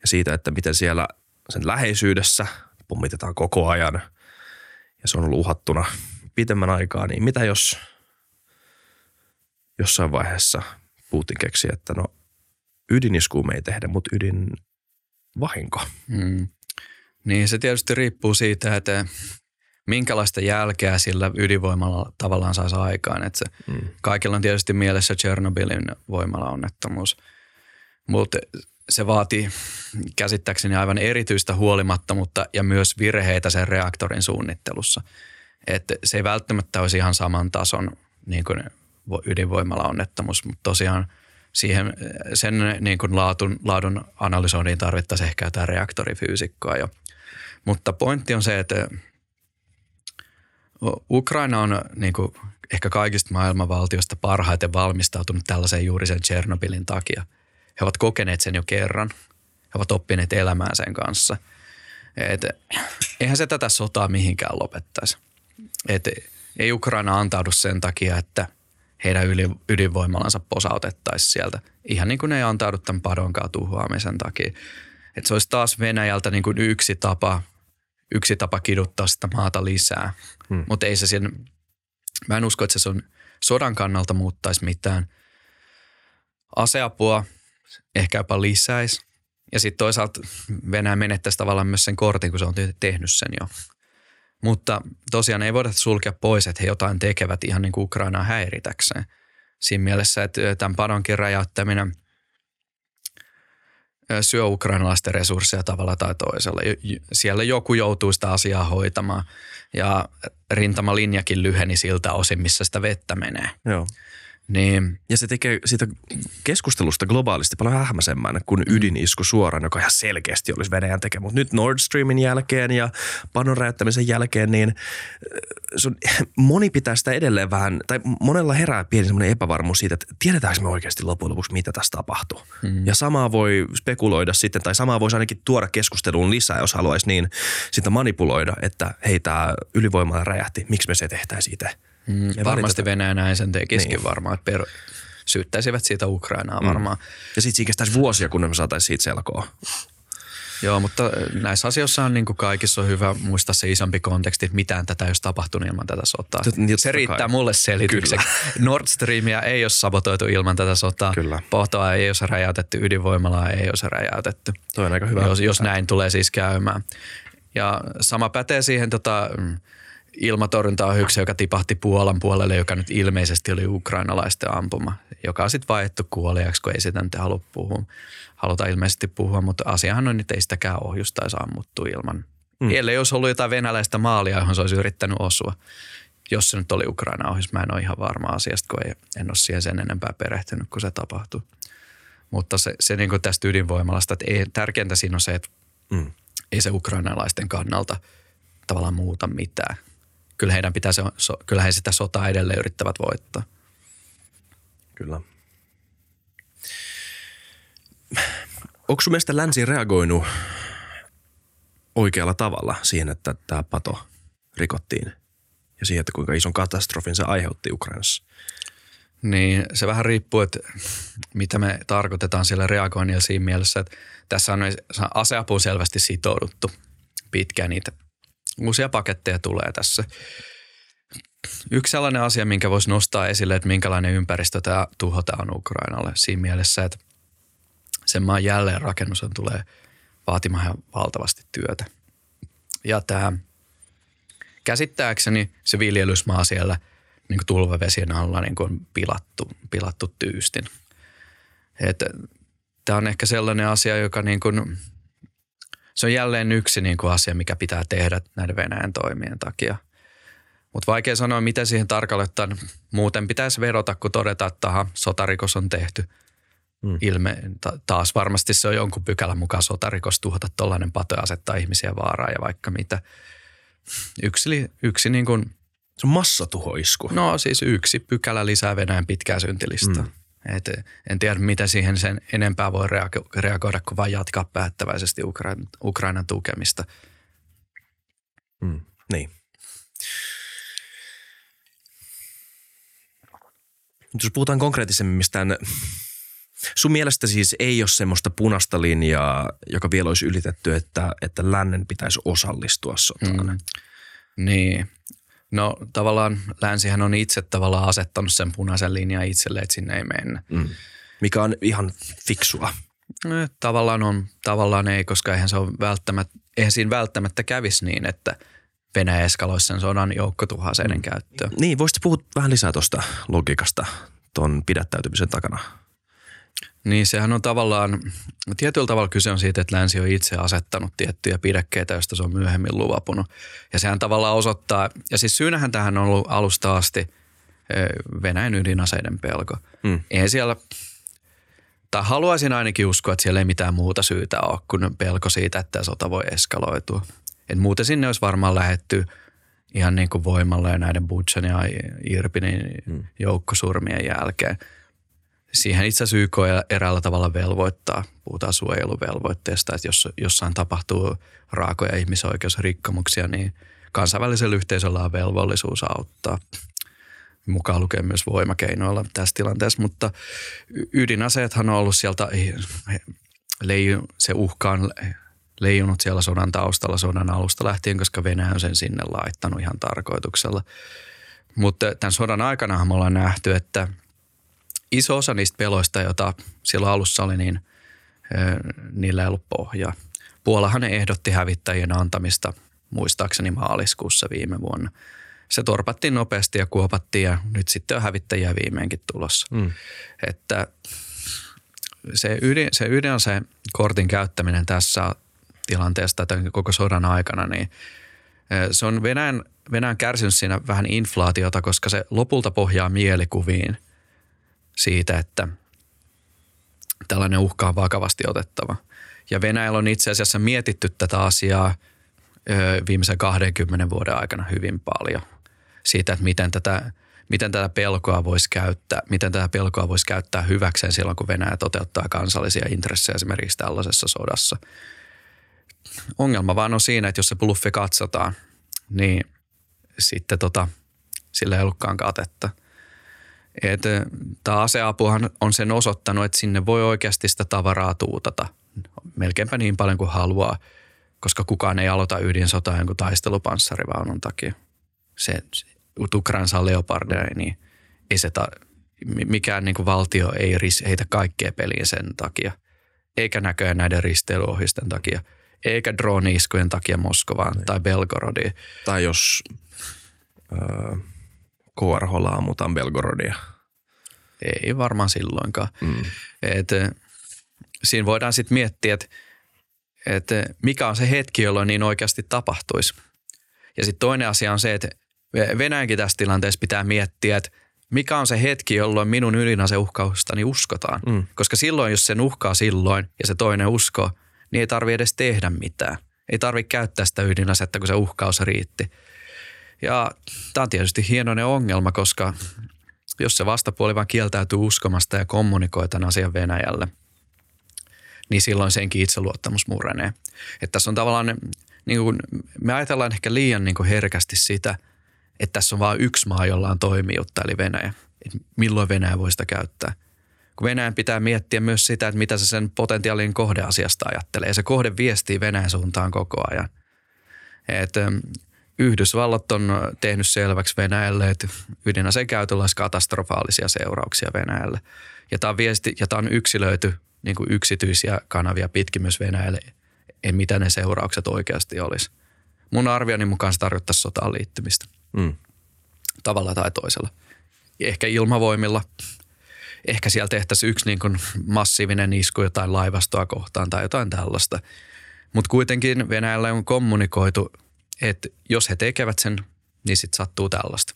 ja siitä, että miten siellä sen läheisyydessä pommitetaan koko ajan ja se on ollut uhattuna pitemmän aikaa, niin mitä jos jossain vaiheessa Putin keksi, että no ydiniskuu me ei tehdä, mutta ydin vahinko. Mm. Niin se tietysti riippuu siitä, että minkälaista jälkeä sillä ydinvoimalla tavallaan saisi aikaan. Että se, mm. Kaikilla on tietysti mielessä Chernobylin voimalaonnettomuus, mutta se vaatii käsittääkseni aivan erityistä huolimattomuutta ja myös virheitä sen reaktorin suunnittelussa. Että se ei välttämättä olisi ihan saman tason niin kuin onnettomuus, mutta tosiaan siihen, sen niin kuin laadun, laadun analysointiin tarvittaisiin ehkä jotain reaktorifyysikkoa jo. Mutta pointti on se, että Ukraina on niin kuin ehkä kaikista maailman valtioista parhaiten valmistautunut tällaiseen juuri sen Chernobylin takia. He ovat kokeneet sen jo kerran. He ovat oppineet elämään sen kanssa. Et, eihän se tätä sotaa mihinkään lopettaisi. Et, ei Ukraina antaudu sen takia, että – heidän ydinvoimalansa posautettaisiin sieltä. Ihan niin kuin ne ei antaudu tämän padonkaan tuhoamisen takia. Että se olisi taas Venäjältä niin kuin yksi tapa, yksi tapa kiduttaa sitä maata lisää. Hmm. Mutta ei se sen, mä en usko, että se on sodan kannalta muuttaisi mitään. Aseapua ehkä jopa lisäisi. Ja sitten toisaalta Venäjä menettäisi tavallaan myös sen kortin, kun se on tehnyt sen jo. Mutta tosiaan ei voida sulkea pois, että he jotain tekevät ihan niin kuin Ukrainaa häiritäkseen. Siinä mielessä, että tämän padonkin räjäyttäminen syö ukrainalaisten resursseja tavalla tai toisella. Siellä joku joutuu sitä asiaa hoitamaan ja rintamalinjakin lyheni siltä osin, missä sitä vettä menee. Joo. Niin, Ja se tekee siitä keskustelusta globaalisti paljon hämmäisemmän kuin ydinisku suoraan, joka ihan selkeästi olisi Venäjän tekemä. Mutta nyt Nord Streamin jälkeen ja panon räjäyttämisen jälkeen, niin äh, se on, *laughs* moni pitää sitä edelleen vähän, tai monella herää pieni semmoinen epävarmuus siitä, että tiedetäänkö me oikeasti loppujen lopuksi, mitä tässä tapahtuu. Mm. Ja samaa voi spekuloida sitten, tai samaa voisi ainakin tuoda keskusteluun lisää, jos haluaisi niin sitä manipuloida, että hei, tämä ylivoimalla räjähti, miksi me se tehtäisiin itse. Mm, Me varmasti. Venäjä näin sen tekisikin Niin. varmaan, että per, syyttäisivät siitä Ukrainaa varmaan. Ja sitten kestäisi vuosia, kun me saataisiin siitä selkoa. Joo, mutta näissä asioissa on niin kuin kaikissa on hyvä muistaa se isompi konteksti, että mitään tätä ei olisi tapahtunut ilman tätä sotaa. Tot- niin, totta se riittää kai. mulle selitykseksi. *laughs* Nord Streamia ei ole sabotoitu ilman tätä sotaa. Kyllä. Pohtoa ei olisi räjäytetty, ydinvoimalaa ei olisi räjäytetty. Toi on aika hyvä. Jos, jos näin tulee siis käymään. Ja sama pätee siihen tota, mm, ilmatorjuntaohjukseen, joka tipahti Puolan puolelle, joka nyt ilmeisesti oli ukrainalaisten ampuma, joka on sitten vaihdettu kuoliaksi, kun ei sitä nyt halua puhua. Haluta ilmeisesti puhua, mutta asiahan on nyt ei sitäkään ohjustaisi ammuttu ilman. Mm. Ellei olisi ollut jotain venäläistä maalia, johon se olisi yrittänyt osua. Jos se nyt oli Ukraina ohjus, mä en ole ihan varma asiasta, kun ei, en ole siihen sen enempää perehtynyt, kun se tapahtui. Mutta se, se niin kuin tästä ydinvoimalasta, että ei, tärkeintä siinä on se, että Mm. ei se ukrainalaisten kannalta tavallaan muuta mitään. Kyllä heidän pitää se, so, kyllä he sitä sotaa edelleen yrittävät voittaa. Kyllä. Onko sun mielestä länsi reagoinut oikealla tavalla siihen, että tämä pato rikottiin ja siihen, että kuinka ison katastrofin se aiheutti Ukrainassa? Niin se vähän riippuu, että mitä me tarkoitetaan siellä reagoinnilla siinä mielessä, että tässä on aseapuun selvästi sitouduttu pitkään niitä uusia paketteja tulee tässä. Yksi sellainen asia, minkä voisi nostaa esille, että minkälainen ympäristö tämä tuho tämä on Ukrainalle siinä mielessä, että sen maan jälleenrakennus on tulee vaatimaan ihan valtavasti työtä. Ja tämä käsittääkseni se viljelysmaa siellä niin tulvavesien alla niin on pilattu, pilattu tyystin. Tämä on ehkä sellainen asia, joka niin kuin, se on jälleen yksi niin kuin asia, mikä pitää tehdä näiden Venäjän toimien takia. Mutta vaikea sanoa, mitä siihen tarkalleen. Muuten pitäisi vedota, kun todeta, että aha, sotarikos on tehty. Mm. Ilme, ta- taas varmasti se on jonkun pykälän mukaan sotarikos tuhota tuollainen pato ja asettaa ihmisiä vaaraan ja vaikka mitä. Yksi, yksi niin kuin, Se on massatuhoisku. no siis yksi pykälä lisää Venäjän pitkää syntilistä. Mm. Et en tiedä, mitä siihen sen enempää voi reago- reagoida, kuin vain jatkaa päättäväisesti Ukrainan, Ukrainan tukemista. Mm. Niin. Jos puhutaan konkreettisemmin mistään, sun mielestä siis ei ole semmoista punaista linjaa, joka vielä olisi ylitetty, että, että lännen pitäisi osallistua sotaan. Mm. Niin. No tavallaan länsihän on itse tavallaan asettanut sen punaisen linjan itselle, että sinne ei mennä. Mm. Mikä on ihan fiksua. Eh, Tavallaan on, tavallaan ei, koska eihän se ole välttämättä, eihän siinä välttämättä kävisi niin, että Venäjä eskaloisi sen sodan joukkotuhaseiden mm. käyttöön. Niin, voisit puhua vähän lisää tuosta logiikasta tuon pidättäytymisen takana. Niin sehän on tavallaan, tietyllä tavalla kyse on siitä, että länsi on itse asettanut tiettyjä pidäkkeitä, joista se on myöhemmin luvapunut. Ja sehän tavallaan osoittaa, ja siis syynähän tähän on ollut alusta asti Venäjän ydinaseiden pelko. Mm. Eihän siellä, tai haluaisin ainakin uskoa, että siellä ei mitään muuta syytä ole kuin pelko siitä, että tämä sota voi eskaloitua. Et muuten sinne olisi varmaan lähetty ihan niin kuin voimalla ja näiden Butchan ja Irpinin mm. joukkosurmien jälkeen. Siihen itse asiassa YK eräällä tavalla velvoittaa, puhutaan suojeluvelvoitteesta, että jos jossain tapahtuu raakoja ihmisoikeusrikkomuksia, niin kansainvälisellä yhteisöllä on velvollisuus auttaa mukaan lukee myös voimakeinoilla tässä tilanteessa, mutta ydinaseethan on ollut sieltä, se uhka on leijunut siellä sodan taustalla sodan alusta lähtien, koska Venäjä on sen sinne laittanut ihan tarkoituksella. Mutta tämän sodan aikana me ollaan nähty, että iso osa niistä peloista, joita silloin alussa oli, niin niillä ei ollut pohjaa. Puolahan ehdotti hävittäjien antamista muistaakseni maaliskuussa viime vuonna. Se torpattiin nopeasti ja kuopattiin ja nyt sitten on hävittäjiä viimeinkin tulossa. Mm. Että se, ydin, se ydinaseen kortin käyttäminen tässä tilanteessa tai koko sodan aikana, niin se on Venäjän, Venäjän kärsinyt siinä vähän inflaatiota, koska se lopulta pohjaa mielikuviin siitä, että tällainen uhka on vakavasti otettava. Ja Venäjällä on itse asiassa mietitty tätä asiaa viimeisen 20 vuoden aikana hyvin paljon siitä, että miten tätä, miten tätä pelkoa voisi käyttää, miten tätä pelkoa voisi käyttää hyväkseen silloin, kun Venäjä toteuttaa kansallisia intressejä esimerkiksi tällaisessa sodassa. Ongelma vaan on siinä, että jos se bluffi katsotaan, niin sitten tota, sillä ei ollutkaan katetta. Tämä aseapuhan on sen osoittanut, että sinne voi oikeasti sitä tavaraa tuutata melkeinpä niin paljon kuin haluaa, koska kukaan ei aloita ydinsotaa jonkun taistelupanssarivaunun takia. Se, se Ukraina saa leopardeja, niin ei se ta, mikään niin kuin valtio ei ris, heitä kaikkea peliä sen takia. Eikä näköjään näiden risteilyohisten takia. Eikä drone-iskujen takia Moskovaan niin. tai Belgorodiin. Tai jos öö, KRH ammutaan Belgorodia. Ei varmaan silloinkaan. Mm. Et, siinä voidaan sitten miettiä, että, että mikä on se hetki, jolloin niin oikeasti tapahtuisi. Ja sitten toinen asia on se, että Venäjänkin tässä tilanteessa pitää miettiä, että mikä on se hetki, jolloin minun ydinaseuhkaustani uskotaan. Mm. Koska silloin, jos sen uhkaa silloin ja se toinen uskoo, niin ei tarvi edes tehdä mitään. Ei tarvi käyttää sitä ydinasetta, kun se uhkaus riitti. Ja tämä on tietysti hienoinen ongelma, koska jos se vastapuoli vaan kieltäytyy uskomasta ja kommunikoi tämän asian Venäjälle, niin silloin senkin itseluottamus murenee. Että tässä on tavallaan, niin kuin, me ajatellaan ehkä liian niin kuin herkästi sitä – että tässä on vain yksi maa, jolla on toimijuutta, eli Venäjä. Et milloin Venäjä voi sitä käyttää? Kun Venäjän pitää miettiä myös sitä, että mitä se sen potentiaalinen kohdeasiasta ajattelee. Ja se kohde viestii Venäjän suuntaan koko ajan. Et, Yhdysvallat on tehnyt selväksi Venäjälle, että ydinaseen käytöllä olisi katastrofaalisia seurauksia Venäjälle. Ja tämä on, viesti, ja tämä on yksilöity niin kuin yksityisiä kanavia pitkin myös Venäjälle, en mitä ne seuraukset oikeasti olisi. Mun arvioni mukaan se tarkoittaisi sotaan liittymistä. Mm. Tavalla tai toisella. Ehkä ilmavoimilla. Ehkä siellä tehtäisiin yksi niin kuin massiivinen isku jotain laivastoa kohtaan tai jotain tällaista. Mutta kuitenkin Venäjällä on kommunikoitu, että jos he tekevät sen, niin sitten sattuu tällaista.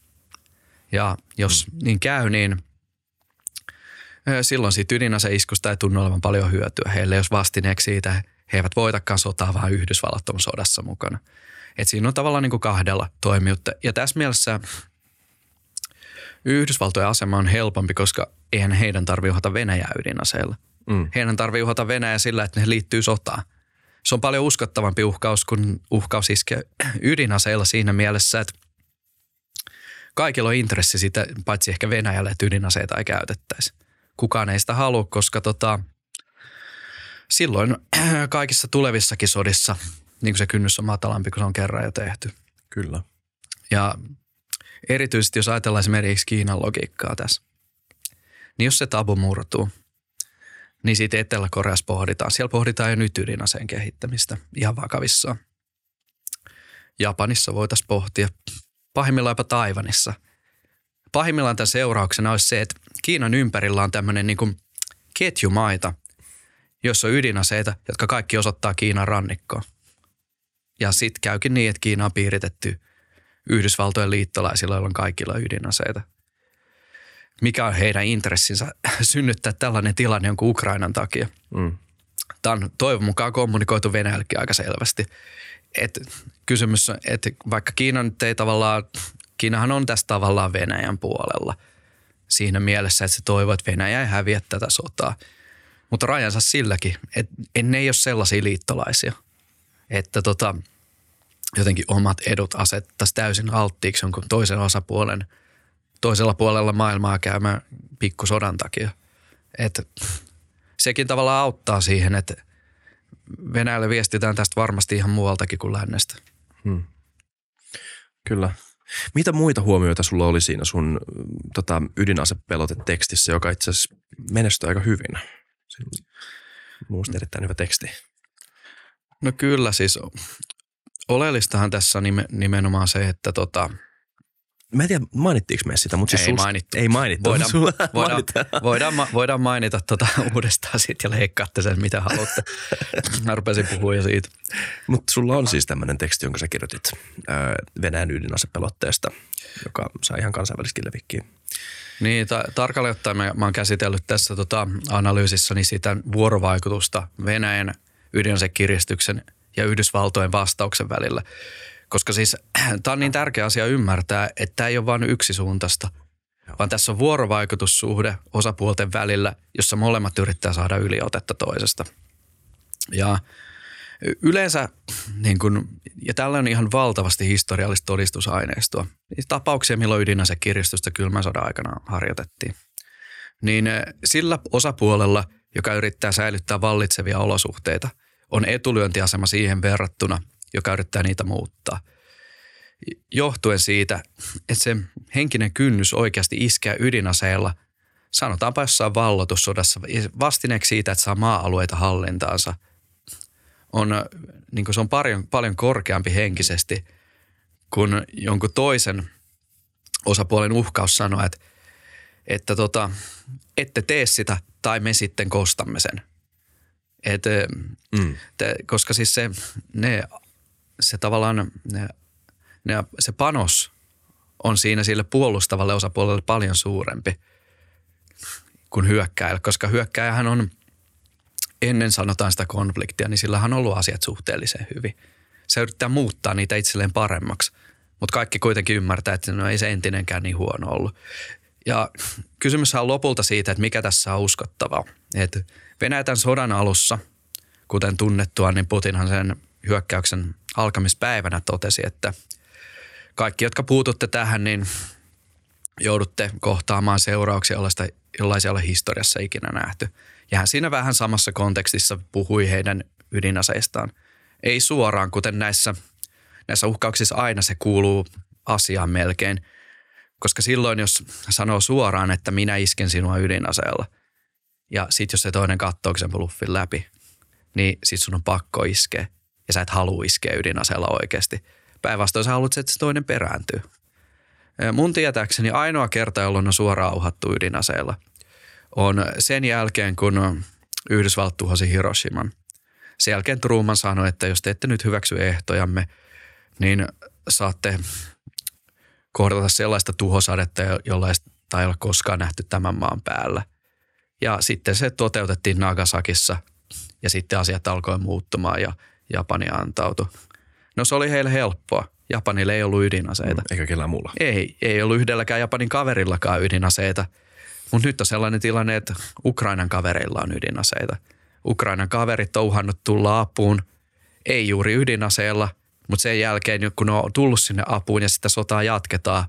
Ja jos mm. niin käy, niin silloin siitä ydinaseiskusta ei tunnu olevan paljon hyötyä. Heille jos vastineeksi siitä, he eivät voitakaan sotaa, vaan Yhdysvallat on sodassa mukana – et siinä on tavallaan niin kuin kahdella toimijuutta. Ja tässä mielessä Yhdysvaltojen asema on helpompi, koska eihän heidän tarvitse uhata Venäjää ydinaseella. Mm. Heidän tarvitsee uhata Venäjää sillä, että ne liittyy sotaan. Se on paljon uskottavampi uhkaus kuin uhkaus iskee ydinaseella siinä mielessä, että kaikilla on intressi siitä, paitsi ehkä Venäjälle, että ydinaseita ei käytettäisi. Kukaan ei sitä halua, koska tota, silloin *clears throat* kaikissa tulevissakin sodissa niin kuin se kynnys on matalampi, kun se on kerran jo tehty. Kyllä. Ja erityisesti jos ajatellaan esimerkiksi Kiinan logiikkaa tässä, niin jos se tabu murtuu, niin siitä Etelä-Koreassa pohditaan. Siellä pohditaan jo nyt ydinaseen kehittämistä ihan vakavissaan. Japanissa voitaisiin pohtia, pahimmillaan jopa Taivanissa. Pahimmillaan tämän seurauksena olisi se, että Kiinan ympärillä on tämmöinen niin ketjumaita, jossa on ydinaseita, jotka kaikki osoittaa Kiinan rannikkoon. Ja sitten käykin niin, että Kiina on piiritetty Yhdysvaltojen liittolaisilla, joilla on kaikilla ydinaseita. Mikä on heidän intressinsä *laughs* synnyttää tällainen tilanne jonkun Ukrainan takia? Mm. Tämä on toivon mukaan kommunikoitu Venäjällekin aika selvästi. Et kysymys on, että vaikka Kiina nyt ei tavallaan, Kiinahan on tässä tavallaan Venäjän puolella siinä mielessä, että se toivoo, että Venäjä ei häviä tätä sotaa. Mutta rajansa silläkin, että ne ei ole sellaisia liittolaisia – että tota, jotenkin omat edut asettaisi täysin alttiiksi jonkun toisen osapuolen toisella puolella maailmaa käymään pikkusodan takia. Että sekin tavallaan auttaa siihen, että Venäjälle viestitään tästä varmasti ihan muualtakin kuin lännestä. Hmm. Kyllä. Mitä muita huomioita sulla oli siinä sun tota, ydinasepelotetekstissä, joka itse asiassa menestyi aika hyvin? Minusta erittäin hyvä teksti. No kyllä siis oleellistahan tässä on nimenomaan se, että tota, mä en tiedä mainittiinko me sitä, mutta siis Ei sul- mainittu. Ei mainittu. Voidaan, *laughs* Sulla voidaan, mainitaan. voidaan, ma- voidaan mainita tuota *laughs* uudestaan sitten ja leikkaatte sen mitä haluatte. Mä rupesin puhua jo siitä. Mutta sulla on siis tämmöinen teksti, jonka sä kirjoitit Venäjän ydinasepelotteesta, joka sai ihan kansainväliskin levikkiä. Niin, ta- tarkalleen ottaen mä, mä oon käsitellyt tässä tota analyysissani sitä vuorovaikutusta Venäjän ydinasekiristyksen ja Yhdysvaltojen vastauksen välillä. Koska siis *clears throat* tämä on niin tärkeä asia ymmärtää, että tämä ei ole vain yksisuuntaista, vaan tässä on vuorovaikutussuhde osapuolten välillä, jossa molemmat yrittää saada yliotetta toisesta. Ja yleensä, niin kun, ja tällä on ihan valtavasti historiallista todistusaineistoa. Tapauksia, milloin ydinasekiristystä kylmän sodan aikana harjoitettiin. Niin eh, sillä osapuolella, joka yrittää säilyttää vallitsevia olosuhteita, on etulyöntiasema siihen verrattuna, joka yrittää niitä muuttaa. Johtuen siitä, että se henkinen kynnys oikeasti iskeä ydinaseella, sanotaanpa jossain vallotussodassa, vastineeksi siitä, että saa maa-alueita hallintaansa – on, niin se on paljon, paljon korkeampi henkisesti kuin jonkun toisen osapuolen uhkaus sanoa, että, että tota, ette tee sitä tai me sitten kostamme sen. Et, Mm. te, koska siis se, ne, se tavallaan ne, ne, se panos on siinä sille puolustavalle osapuolelle paljon suurempi kuin hyökkäjällä, koska hyökkäjähän on – ennen sanotaan sitä konfliktia, niin sillä on ollut asiat suhteellisen hyvin. Se yrittää muuttaa niitä itselleen paremmaksi, mutta kaikki kuitenkin ymmärtää, että no ei se entinenkään niin huono ollut. Ja kysymys on lopulta siitä, että mikä tässä on uskottavaa. Että Venäjä tämän sodan alussa, kuten tunnettua, niin Putinhan sen hyökkäyksen alkamispäivänä totesi, että kaikki, jotka puututte tähän, niin joudutte kohtaamaan seurauksia, jollaista, jollaisia ole historiassa ikinä nähty – ja hän siinä vähän samassa kontekstissa puhui heidän ydinaseistaan. Ei suoraan, kuten näissä, näissä uhkauksissa aina se kuuluu asiaan melkein. Koska silloin, jos sanoo suoraan, että minä isken sinua ydinaseella, ja sit jos se toinen katsoo sen bluffin läpi, niin sit sun on pakko iskeä. Ja sä et halua iskeä ydinaseella oikeasti. Päinvastoin sä haluat, että se toinen perääntyy. Mun tietääkseni ainoa kerta, jolloin on suoraan uhattu ydinaseella – on sen jälkeen, kun Yhdysvallat tuhosi Hiroshiman. Sen jälkeen Truman sanoi, että jos te ette nyt hyväksy ehtojamme, niin saatte kohdata sellaista tuhosadetta, jolla ei ole koskaan nähty tämän maan päällä. Ja sitten se toteutettiin Nagasakissa ja sitten asiat alkoi muuttumaan ja Japani antautui. No se oli heille helppoa. Japanille ei ollut ydinaseita. Eikä kellään muulla. Ei, ei ollut yhdelläkään Japanin kaverillakaan ydinaseita – mutta nyt on sellainen tilanne, että Ukrainan kavereilla on ydinaseita. Ukrainan kaverit on uhannut tulla apuun, ei juuri ydinaseella, mutta sen jälkeen kun ne on tullut sinne apuun ja sitä sotaa jatketaan,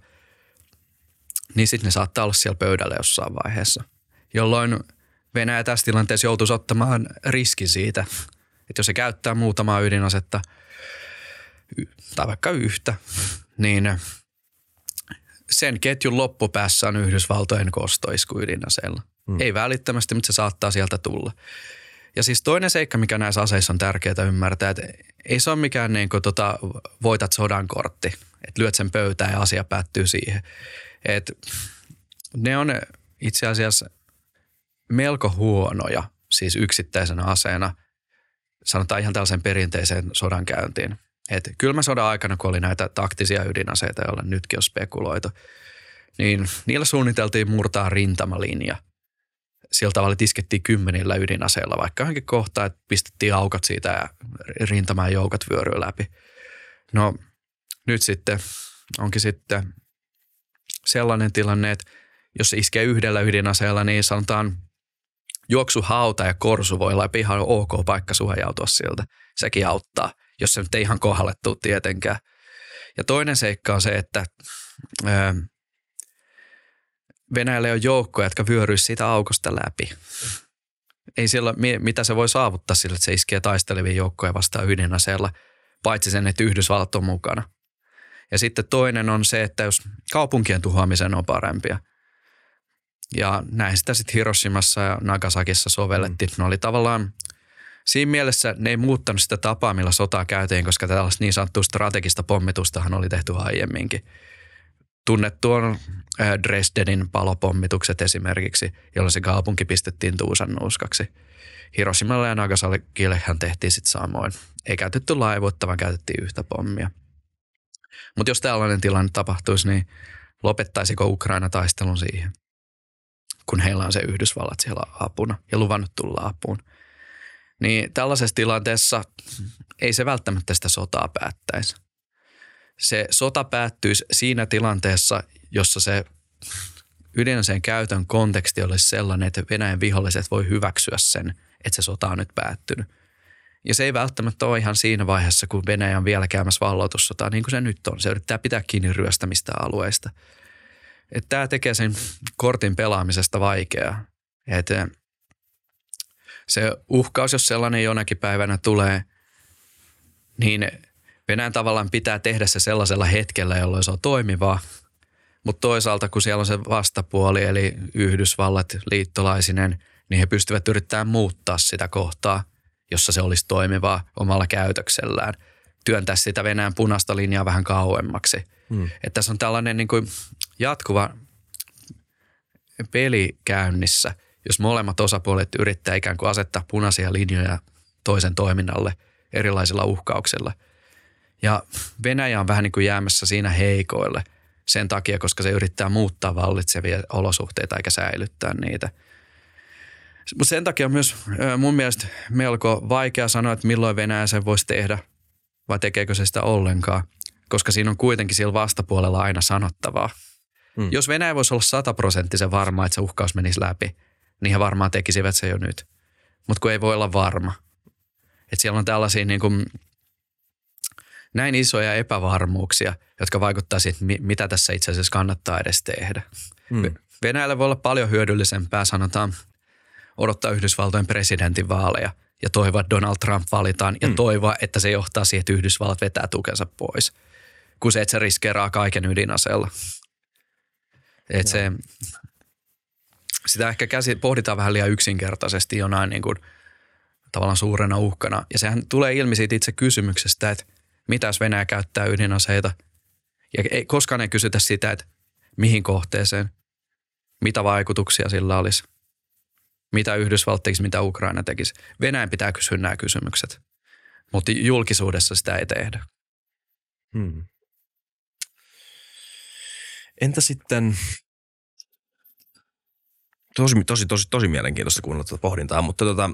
niin sitten ne saattaa olla siellä pöydällä jossain vaiheessa. Jolloin Venäjä tässä tilanteessa joutuisi ottamaan riskin siitä, että jos se käyttää muutamaa ydinasetta tai vaikka yhtä, niin sen ketjun loppupäässä on Yhdysvaltojen kostoisku ydinaseella. Hmm. Ei välittömästi, mutta se saattaa sieltä tulla. Ja siis toinen seikka, mikä näissä aseissa on tärkeää ymmärtää, että ei se ole mikään niin kuin tota, voitat sodan kortti, että lyöt sen pöytään ja asia päättyy siihen. Et ne on itse asiassa melko huonoja, siis yksittäisenä aseena, sanotaan ihan tällaisen perinteiseen sodankäyntiin. Et kylmä sodan aikana, kun oli näitä taktisia ydinaseita, joilla nytkin on spekuloitu, niin niillä suunniteltiin murtaa rintamalinja. Sillä tavalla, että iskettiin kymmenillä ydinaseilla vaikka johonkin kohtaan, että pistettiin aukot siitä ja rintamaan joukot vyöryy läpi. No nyt sitten onkin sitten sellainen tilanne, että jos iskee yhdellä ydinaseella, niin sanotaan juoksuhauta ja korsu voi olla ihan ok paikka suojautua siltä. Sekin auttaa – jos se nyt ei ihan kohdalle tule tietenkään. Ja toinen seikka on se, että ö, Venäjällä on joukkoja, jotka vyöryisi siitä aukosta läpi. Ei siellä, mitä se voi saavuttaa sillä, että se iskee taistelevia joukkoja vastaan ydinaseella, paitsi sen, että Yhdysvallat on mukana. Ja sitten toinen on se, että jos kaupunkien tuhoamisen on parempia. Ja näin sitä sitten Hiroshimassa ja Nagasakissa sovellettiin. Ne oli tavallaan siinä mielessä ne ei muuttanut sitä tapaa, millä sotaa käytiin, koska tällaista niin sanottua strategista pommitustahan oli tehty aiemminkin. tunnettu on Dresdenin palopommitukset esimerkiksi, jolloin se kaupunki pistettiin tuusan nuuskaksi. Hiroshimalle ja Nagasakille hän tehtiin sitten samoin. Ei käytetty laivuutta, vaan käytettiin yhtä pommia. Mutta jos tällainen tilanne tapahtuisi, niin lopettaisiko Ukraina taistelun siihen, kun heillä on se Yhdysvallat siellä apuna ja luvannut tulla apuun. Niin tällaisessa tilanteessa ei se välttämättä sitä sotaa päättäisi. Se sota päättyisi siinä tilanteessa, jossa se ydinaseen käytön konteksti olisi sellainen, että Venäjän viholliset voi hyväksyä sen, että se sota on nyt päättynyt. Ja se ei välttämättä ole ihan siinä vaiheessa, kun Venäjä on vielä käymässä valloitussotaa, niin kuin se nyt on. Se yrittää pitää kiinni ryöstämistä alueista. Että tämä tekee sen kortin pelaamisesta vaikeaa. Että se uhkaus, jos sellainen jonakin päivänä tulee, niin Venäjän tavallaan pitää tehdä se sellaisella hetkellä, jolloin se on toimiva. Mutta toisaalta, kun siellä on se vastapuoli, eli Yhdysvallat liittolaisinen, niin he pystyvät yrittämään muuttaa sitä kohtaa, jossa se olisi toimivaa omalla käytöksellään. Työntää sitä Venäjän punaista linjaa vähän kauemmaksi. Hmm. Että tässä on tällainen niin kuin jatkuva peli käynnissä, jos molemmat osapuolet yrittää ikään kuin asettaa punaisia linjoja toisen toiminnalle erilaisilla uhkauksilla. Ja Venäjä on vähän niin kuin jäämässä siinä heikoille sen takia, koska se yrittää muuttaa vallitsevia olosuhteita eikä säilyttää niitä. Mutta sen takia on myös mun mielestä melko vaikea sanoa, että milloin Venäjä sen voisi tehdä vai tekeekö se sitä ollenkaan, koska siinä on kuitenkin sillä vastapuolella aina sanottavaa. Hmm. Jos Venäjä voisi olla sataprosenttisen varma, että se uhkaus menisi läpi, niin he varmaan tekisivät se jo nyt. Mutta kun ei voi olla varma. Että siellä on tällaisia niin kuin, näin isoja epävarmuuksia, jotka vaikuttaa siihen, mitä tässä itse asiassa kannattaa edes tehdä. Hmm. Venäjällä voi olla paljon hyödyllisempää, sanotaan, odottaa Yhdysvaltojen presidentin vaaleja ja toivoa, että Donald Trump valitaan ja hmm. toivoa, että se johtaa siihen, että Yhdysvallat vetää tukensa pois, kun se, että se riskeeraa kaiken ydinaseella. Että se, sitä ehkä käsi, pohditaan vähän liian yksinkertaisesti jonain niin kuin, tavallaan suurena uhkana. Ja sehän tulee ilmi siitä itse kysymyksestä, että mitä jos Venäjä käyttää ydinaseita. Ja ei, koskaan ei kysytä sitä, että mihin kohteeseen, mitä vaikutuksia sillä olisi, mitä Yhdysvallat tekisi, mitä Ukraina tekisi. Venäjän pitää kysyä nämä kysymykset, mutta julkisuudessa sitä ei tehdä. Hmm. Entä sitten tosi, tosi, tosi, tosi mielenkiintoista kuunnella tuota pohdintaa, mutta tota,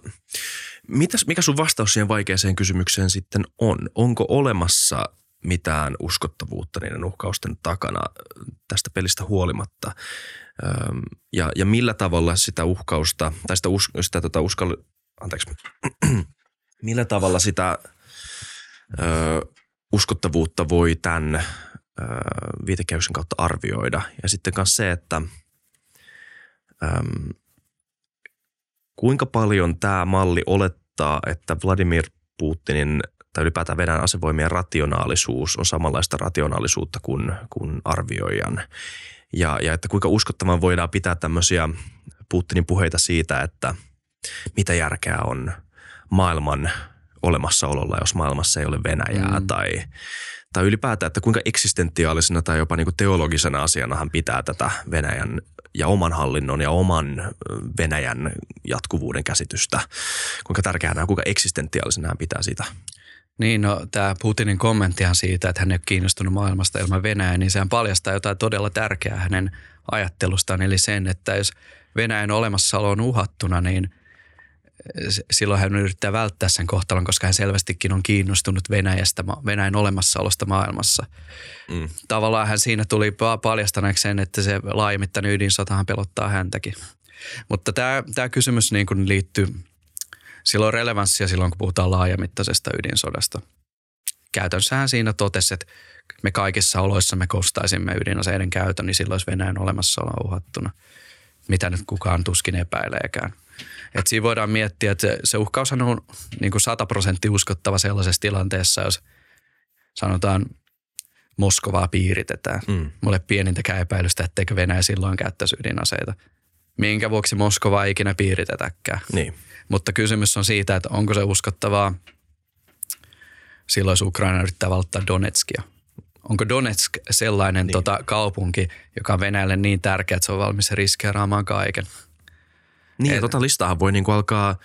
mitäs, mikä sun vastaus siihen vaikeaseen kysymykseen sitten on? Onko olemassa mitään uskottavuutta niiden uhkausten takana tästä pelistä huolimatta? Ja, ja millä tavalla sitä uhkausta, tai sitä, us, sitä tota uskall, anteeksi, *clears throat* millä tavalla sitä ö, uskottavuutta voi tämän ö, viitekehyksen kautta arvioida? Ja sitten myös se, että – äm, kuinka paljon tämä malli olettaa, että Vladimir Putinin tai ylipäätään Venäjän asevoimien rationaalisuus on samanlaista rationaalisuutta kuin, kuin arvioijan. Ja, ja että kuinka uskottavan voidaan pitää tämmöisiä Putinin puheita siitä, että mitä järkeä on maailman olemassaololla, jos maailmassa ei ole Venäjää mm. tai, tai ylipäätään, että kuinka eksistentiaalisena tai jopa niin kuin teologisena asiana hän pitää tätä Venäjän ja oman hallinnon ja oman Venäjän jatkuvuuden käsitystä. Kuinka tärkeää nämä, kuinka eksistentiaalisena hän pitää sitä. Niin, no tämä Putinin kommenttihan siitä, että hän ei ole kiinnostunut maailmasta ilman Venäjää, niin sehän paljastaa jotain todella tärkeää hänen ajattelustaan. Eli sen, että jos Venäjän olemassaolo on uhattuna, niin – silloin hän yrittää välttää sen kohtalon, koska hän selvästikin on kiinnostunut Venäjästä, Venäjän olemassaolosta maailmassa. Mm. Tavallaan hän siinä tuli paljastaneeksi sen, että se laajamittainen ydinsotahan pelottaa häntäkin. Mutta tämä, tämä kysymys niin kuin liittyy, silloin relevanssia silloin, kun puhutaan laajamittaisesta ydinsodasta. Käytännössähän siinä totesi, että me kaikissa oloissa me kostaisimme ydinaseiden käytön, niin silloin olisi Venäjän olemassaolo uhattuna. Mitä nyt kukaan tuskin epäileekään. Et siinä voidaan miettiä, että se, se uhkaushan on niin kuin 100 prosenttia uskottava sellaisessa tilanteessa, jos sanotaan Moskovaa piiritetään. Mm. Mulle pienintäkään epäilystä, etteikö Venäjä silloin käyttäisi ydinaseita. Minkä vuoksi Moskovaa ei ikinä piiritetäkään. Niin. Mutta kysymys on siitä, että onko se uskottavaa silloin, jos Ukraina yrittää valtaa Donetskia. onko Donetsk sellainen niin. tota, kaupunki, joka on Venäjälle niin tärkeä, että se on valmis riskeeraamaan kaiken. Niin, ja tota listaahan voi niinku alkaa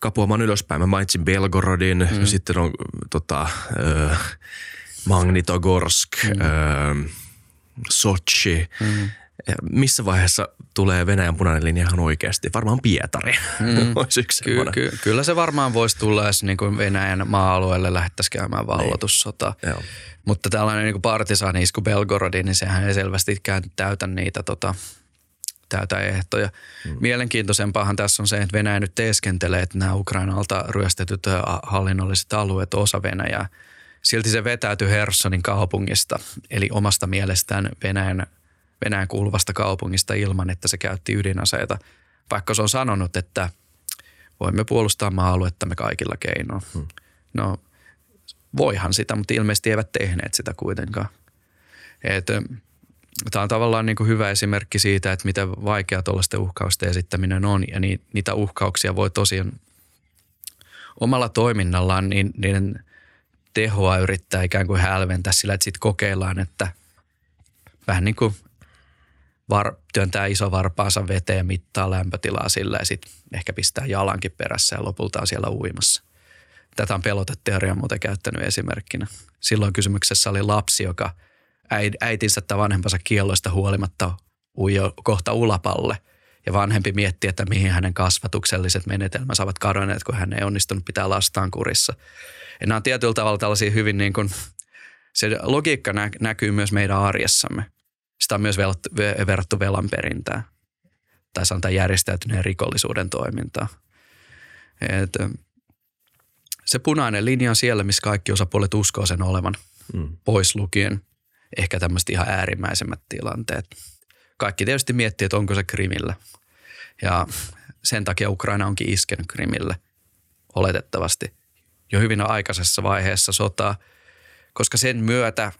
kapuamaan ylöspäin. Mä mainitsin Belgorodin, mm. sitten on tota, äh, Magnitogorsk, mm. äh, Sochi. Mm. Missä vaiheessa tulee Venäjän punainen linja ihan oikeasti? Varmaan Pietari mm. *laughs* olisi yksi ky- ky- Kyllä se varmaan voisi tulla, jos niin kuin Venäjän maa-alueelle lähdettäisiin käymään niin. vallotussota. Niin. Mutta tällainen niin partisaani isku Belgorodin, niin sehän ei selvästikään täytä niitä tota, täytä ehtoja. Mm. Mielenkiintoisempaahan tässä on se, että Venäjä nyt teeskentelee, että nämä Ukrainalta ryöstetyt hallinnolliset alueet osa Venäjää. Silti se vetäytyi Hersonin kaupungista, eli omasta mielestään Venäjän, Venäjän kuuluvasta kaupungista ilman, että se käytti ydinaseita. Vaikka se on sanonut, että voimme puolustaa maa-aluettamme kaikilla keinoilla. Hmm. No, voihan sitä, mutta ilmeisesti eivät tehneet sitä kuitenkaan. Et, tämä on tavallaan niin kuin hyvä esimerkki siitä, että miten vaikea tuollaisten uhkausten esittäminen on. Ja ni, niitä uhkauksia voi tosiaan omalla toiminnallaan niin niiden tehoa yrittää ikään kuin hälventää sillä, että sitten kokeillaan, että vähän niin kuin var, työntää iso varpaansa veteen mittaa lämpötilaa sillä ja sitten ehkä pistää jalankin perässä ja lopulta on siellä uimassa. Tätä on peloteteoria muuten käyttänyt esimerkkinä. Silloin kysymyksessä oli lapsi, joka – äitinsä tai vanhempansa kielloista huolimatta ujo kohta ulapalle. Ja vanhempi miettii, että mihin hänen kasvatukselliset menetelmänsä ovat kadonneet, kun hän ei onnistunut pitää lastaan kurissa. Ja nämä on tietyllä tavalla tällaisia hyvin niin kuin, se logiikka nä- näkyy myös meidän arjessamme. Sitä on myös verrattu, verrattu velan perintään tai sanotaan järjestäytyneen rikollisuuden toimintaa. Et, se punainen linja on siellä, missä kaikki osapuolet uskoo sen olevan, mm. pois lukien ehkä tämmöiset ihan äärimmäisemmät tilanteet. Kaikki tietysti miettii, että onko se Krimillä. Ja sen takia Ukraina onkin iskenyt Krimille oletettavasti jo hyvin aikaisessa vaiheessa sotaa, koska sen myötä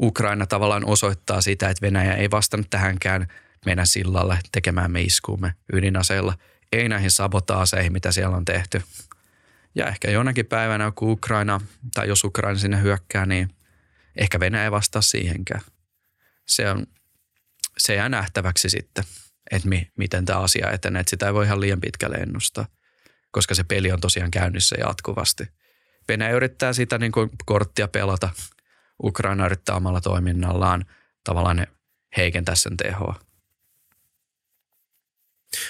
Ukraina tavallaan osoittaa sitä, että Venäjä ei vastannut tähänkään meidän sillalle tekemään iskuumme ydinaseilla, ei näihin sabotaaseihin, mitä siellä on tehty. Ja ehkä jonakin päivänä, kun Ukraina, tai jos Ukraina sinne hyökkää, niin Ehkä Venäjä ei vastaa siihenkään. Se, on, se jää nähtäväksi sitten, että mi, miten tämä asia etenee. Että sitä ei voi ihan liian pitkälle ennustaa, koska se peli on tosiaan käynnissä jatkuvasti. Venäjä yrittää sitä niin kuin korttia pelata. Ukraina yrittää omalla toiminnallaan tavallaan heikentää sen tehoa.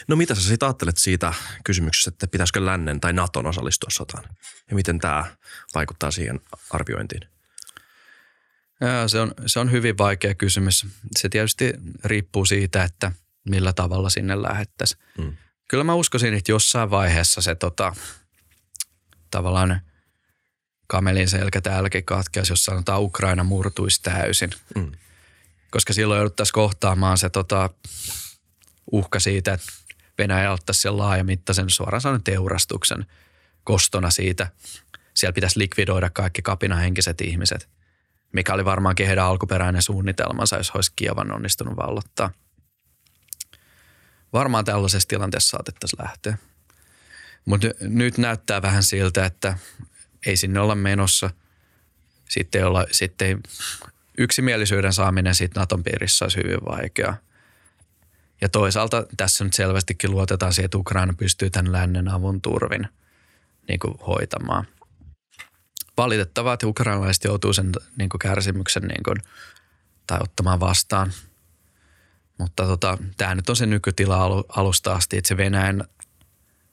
No mitä sä sitten ajattelet siitä kysymyksestä, että pitäisikö lännen tai Naton osallistua sotaan? Ja miten tämä vaikuttaa siihen arviointiin? Se on, se on hyvin vaikea kysymys. Se tietysti riippuu siitä, että millä tavalla sinne lähettäisiin. Mm. Kyllä mä uskoisin, että jossain vaiheessa se tota, tavallaan kamelin selkä täälläkin katkeaisi, jos sanotaan Ukraina murtuisi täysin. Mm. Koska silloin jouduttaisiin kohtaamaan se tota, uhka siitä, että Venäjä ottaisi sen laajamittaisen suoraan sanoen teurastuksen kostona siitä. Siellä pitäisi likvidoida kaikki kapinahenkiset ihmiset – mikä oli varmaankin heidän alkuperäinen suunnitelmansa, jos olisi Kievan onnistunut vallottaa. Varmaan tällaisessa tilanteessa saatettaisiin lähteä. Mutta nyt näyttää vähän siltä, että ei sinne olla menossa. Sitten, olla, sitten yksimielisyyden saaminen siitä Naton piirissä olisi hyvin vaikeaa. Ja toisaalta tässä nyt selvästikin luotetaan siihen, että Ukraina pystyy tämän lännen avun turvin niin kuin hoitamaan – valitettavaa, että ukrainalaiset joutuu sen niin kuin kärsimyksen niin kuin, tai ottamaan vastaan. Mutta tota, tämä nyt on se nykytila alusta asti, että se Venäjän,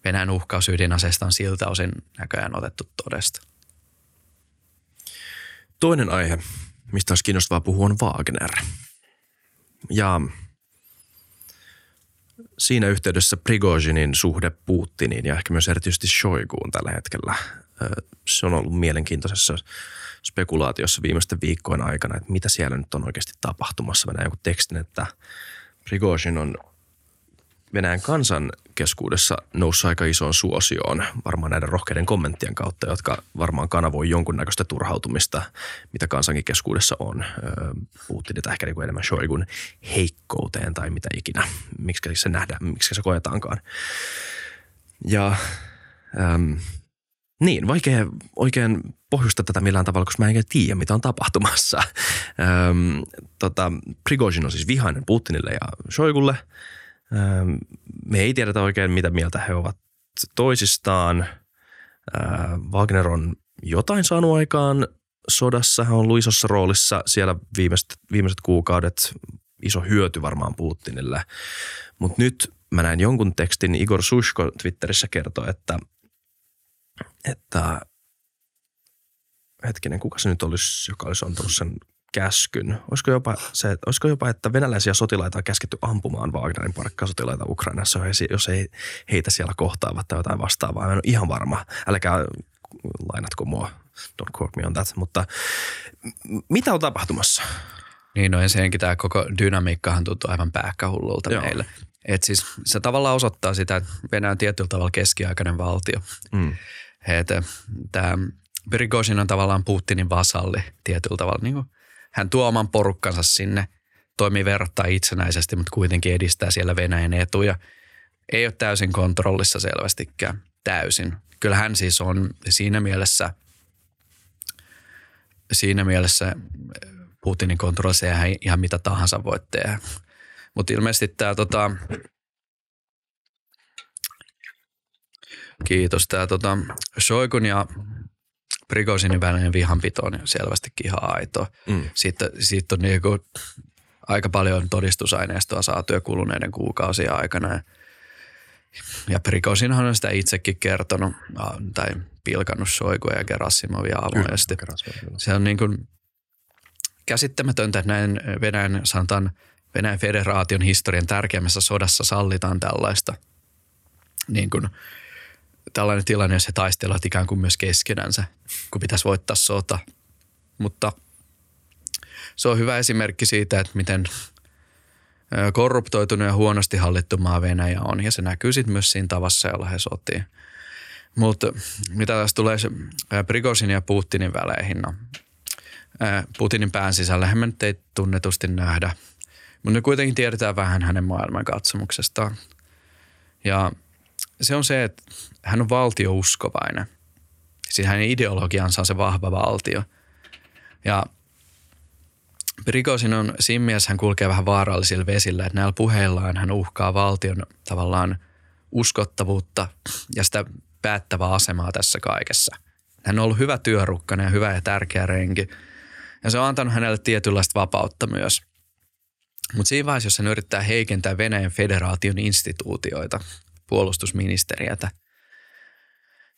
Venäjän uhkaus ydinaseesta on siltä osin näköjään otettu todesta. Toinen aihe, mistä olisi kiinnostavaa puhua, on Wagner. Ja siinä yhteydessä Prigozhinin suhde Putiniin ja ehkä myös erityisesti Shoiguun tällä hetkellä se on ollut mielenkiintoisessa spekulaatiossa viimeisten viikkojen aikana, että mitä siellä nyt on oikeasti tapahtumassa. Näin joku tekstin, että Prigozhin on Venäjän kansan keskuudessa noussut aika isoon suosioon varmaan näiden rohkeiden kommenttien kautta, jotka varmaan kanavoi jonkunnäköistä turhautumista, mitä kansankin keskuudessa on. Puhuttiin että ehkä niin kuin enemmän Shoigun heikkouteen tai mitä ikinä, miksi se nähdään, miksi se koetaankaan. Ja Niin, vaikea oikein pohjusta tätä millään tavalla, koska mä en tiedä, mitä on tapahtumassa. Öm, tota, Prigozhin on siis vihainen Putinille ja Shoigulle. Öm, me ei tiedetä oikein, mitä mieltä he ovat toisistaan. Öö, Wagner on jotain saanut aikaan sodassa. Hän on ollut isossa roolissa siellä viimeiset, viimeiset kuukaudet. Iso hyöty varmaan Putinille. Mutta nyt mä näin jonkun tekstin, Igor Sushko Twitterissä kertoo, että – että hetkinen, kuka se nyt olisi, joka olisi antanut sen käskyn? Olisiko jopa, se, olisiko jopa että venäläisiä sotilaita on käsketty ampumaan Wagnerin parkkasotilaita Ukrainassa, jos ei heitä siellä kohtaavat tai jotain vastaavaa. Mä en ole ihan varma. Älkää lainatko mua, don't quote me on that. Mutta mitä on tapahtumassa? Niin, no ensinnäkin tämä koko dynamiikkahan tuntuu aivan pääkkähullulta Joo. meille. Et siis se tavallaan osoittaa sitä, että Venäjä on tietyllä tavalla keskiaikainen valtio. Mm. Että tämä Prigozhin on tavallaan Putinin vasalli tietyllä tavalla. Niin kuin hän tuo oman porukkansa sinne, toimii verrattain itsenäisesti, mutta kuitenkin edistää siellä Venäjän etuja. Ei ole täysin kontrollissa selvästikään, täysin. Kyllä hän siis on siinä mielessä, siinä mielessä Putinin kontrollissa ja ihan mitä tahansa voi tehdä. Mutta ilmeisesti tämä tota, Kiitos. Tämä tota, Shoikun ja Prigozinin välinen vihanpito on selvästikin ihan aito. Mm. Siitä, siitä on niinku aika paljon todistusaineistoa saatu jo kuluneiden kuukausien aikana. Ja Prigosinhan on sitä itsekin kertonut tai pilkannut Shoikua ja Gerasimovia avoimesti. Se on niin kuin käsittämätöntä, että näin Venäjän, sanotaan, Venäjän federaation historian tärkeimmässä sodassa sallitaan tällaista niin kuin – tällainen tilanne, jos he taistelevat ikään kuin myös keskenänsä, kun pitäisi voittaa sota. Mutta se on hyvä esimerkki siitä, että miten korruptoitunut ja huonosti hallittu maa Venäjä on. Ja se näkyy sitten myös siinä tavassa, jolla he sotii. Mutta mitä tässä tulee Prigosin ja Putinin väleihin, no, Putinin pään sisällä me nyt ei tunnetusti nähdä. Mutta kuitenkin tiedetään vähän hänen maailmankatsomuksestaan. Ja se on se, että hän on valtiouskovainen. Siis hänen ideologiansa on se vahva valtio. Ja Prigosin on siinä mielessä, hän kulkee vähän vaarallisilla vesillä, että näillä puheillaan hän uhkaa valtion tavallaan uskottavuutta ja sitä päättävää asemaa tässä kaikessa. Hän on ollut hyvä työrukkana ja hyvä ja tärkeä renki. Ja se on antanut hänelle tietynlaista vapautta myös. Mutta siinä vaiheessa, jos hän yrittää heikentää Venäjän federaation instituutioita, puolustusministeriötä.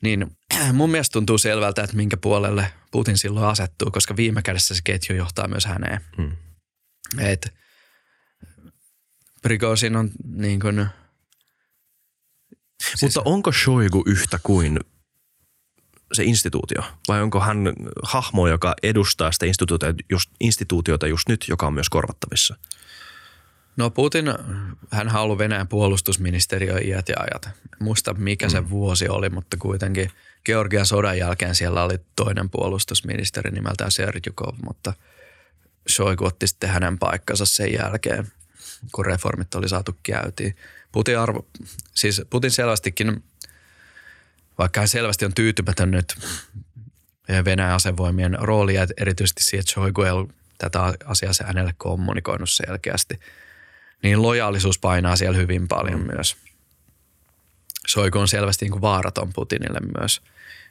Niin mun mielestä tuntuu selvältä, että minkä puolelle Putin silloin asettuu, koska viime kädessä se ketju johtaa myös häneen. Hmm. Et Prigozhin on niin kuin, siis Mutta onko Shoigu yhtä kuin se instituutio? Vai onko hän hahmo, joka edustaa sitä instituutiota just, instituutiota just nyt, joka on myös korvattavissa? No Putin, hän on ollut Venäjän puolustusministeriö iät ja ajat. muista mikä se mm. vuosi oli, mutta kuitenkin Georgian sodan jälkeen siellä oli toinen puolustusministeri nimeltään Serjukov, mutta Shoigu otti sitten hänen paikkansa sen jälkeen, kun reformit oli saatu käytiin. Putin, arvo, siis Putin selvästikin, vaikka hän selvästi on tyytymätön nyt Venäjän asevoimien roolia, erityisesti siihen, että Shoigu ei ollut tätä asiaa se hänelle kommunikoinut selkeästi – niin lojaalisuus painaa siellä hyvin paljon mm. myös. Soiku on selvästi niin kuin vaaraton Putinille myös.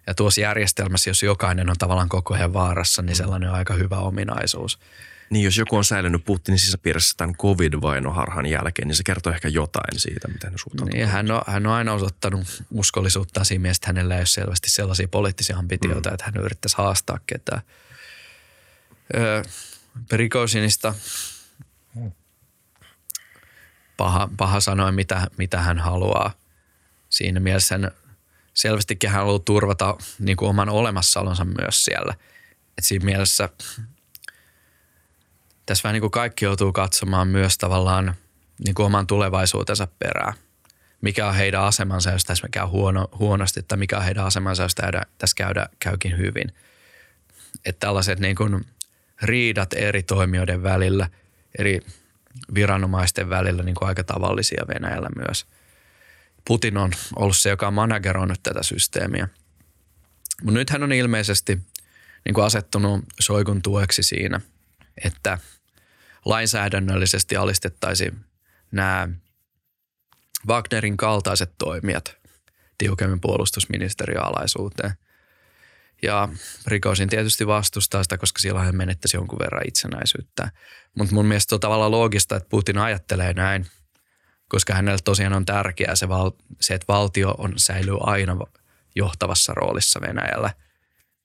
Ja tuossa järjestelmässä, jos jokainen on tavallaan koko ajan vaarassa, niin mm. sellainen on aika hyvä ominaisuus. Niin, jos joku on säilynyt Putinin sisäpiirissä tämän covid-vainoharhan jälkeen, niin se kertoo ehkä jotain siitä, miten ne suhtautuu. Niin, hän on, hän on aina osoittanut uskollisuutta siinä mielessä, että hänellä ei ole selvästi sellaisia poliittisia ambitioita, mm. että hän yrittäisi haastaa ketään. Öö, Perikosinista paha, paha sanoa, mitä, mitä hän haluaa. Siinä mielessä hän selvästikin hän haluaa turvata niin kuin oman olemassaolonsa myös siellä. Et siinä mielessä tässä vähän niin kuin kaikki joutuu katsomaan myös tavallaan niin kuin oman tulevaisuutensa perään. Mikä on heidän asemansa, jos tässä käy huono, huonosti, tai mikä on heidän asemansa, jos käydä, tässä käydä, käykin hyvin. Että tällaiset niin kuin riidat eri toimijoiden välillä, eri viranomaisten välillä niin kuin aika tavallisia Venäjällä myös. Putin on ollut se, joka on manageroinut tätä systeemiä. Mutta nyt hän on ilmeisesti niin kuin asettunut Soikun tueksi siinä, että lainsäädännöllisesti alistettaisiin nämä Wagnerin kaltaiset toimijat tiukemmin puolustusministeriön alaisuuteen. Ja Rikosin tietysti vastustaa sitä, koska silloin hän menettäisi jonkun verran itsenäisyyttä. Mutta mun mielestä on tavallaan loogista, että Putin ajattelee näin, koska hänelle tosiaan on tärkeää se, val- se että valtio on, säilyy aina johtavassa roolissa Venäjällä.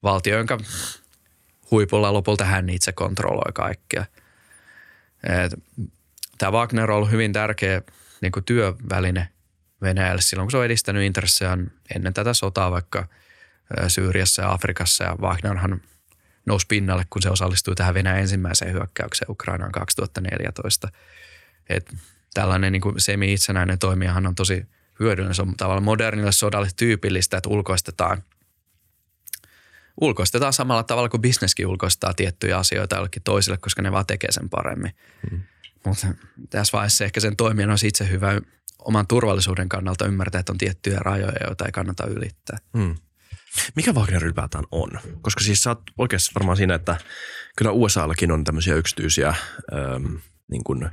Valtio, jonka huipulla lopulta hän itse kontrolloi kaikkea. Tämä Wagner on ollut hyvin tärkeä niin kuin työväline Venäjälle silloin, kun se on edistänyt intressejään ennen tätä sotaa vaikka Syyriassa ja Afrikassa. Ja Wagnerhan nousi pinnalle, kun se osallistui tähän Venäjän ensimmäiseen hyökkäykseen Ukrainaan 2014. Et tällainen niin kuin semi-itsenäinen toimijahan on tosi hyödyllinen. Se on tavallaan modernille sodalle tyypillistä, että ulkoistetaan ulkoistetaan samalla tavalla kuin bisneskin ulkoistaa tiettyjä asioita jollekin toisille, koska ne vaan tekee sen paremmin. Hmm. Mutta tässä vaiheessa ehkä sen toimijan olisi itse hyvä oman turvallisuuden kannalta ymmärtää, että on tiettyjä rajoja, joita ei kannata ylittää. Hmm. Mikä Wagner ylipäätään on? Koska siis sä oot oikeasti varmaan siinä, että kyllä USAllakin on tämmöisiä yksityisiä ähm, niin kuin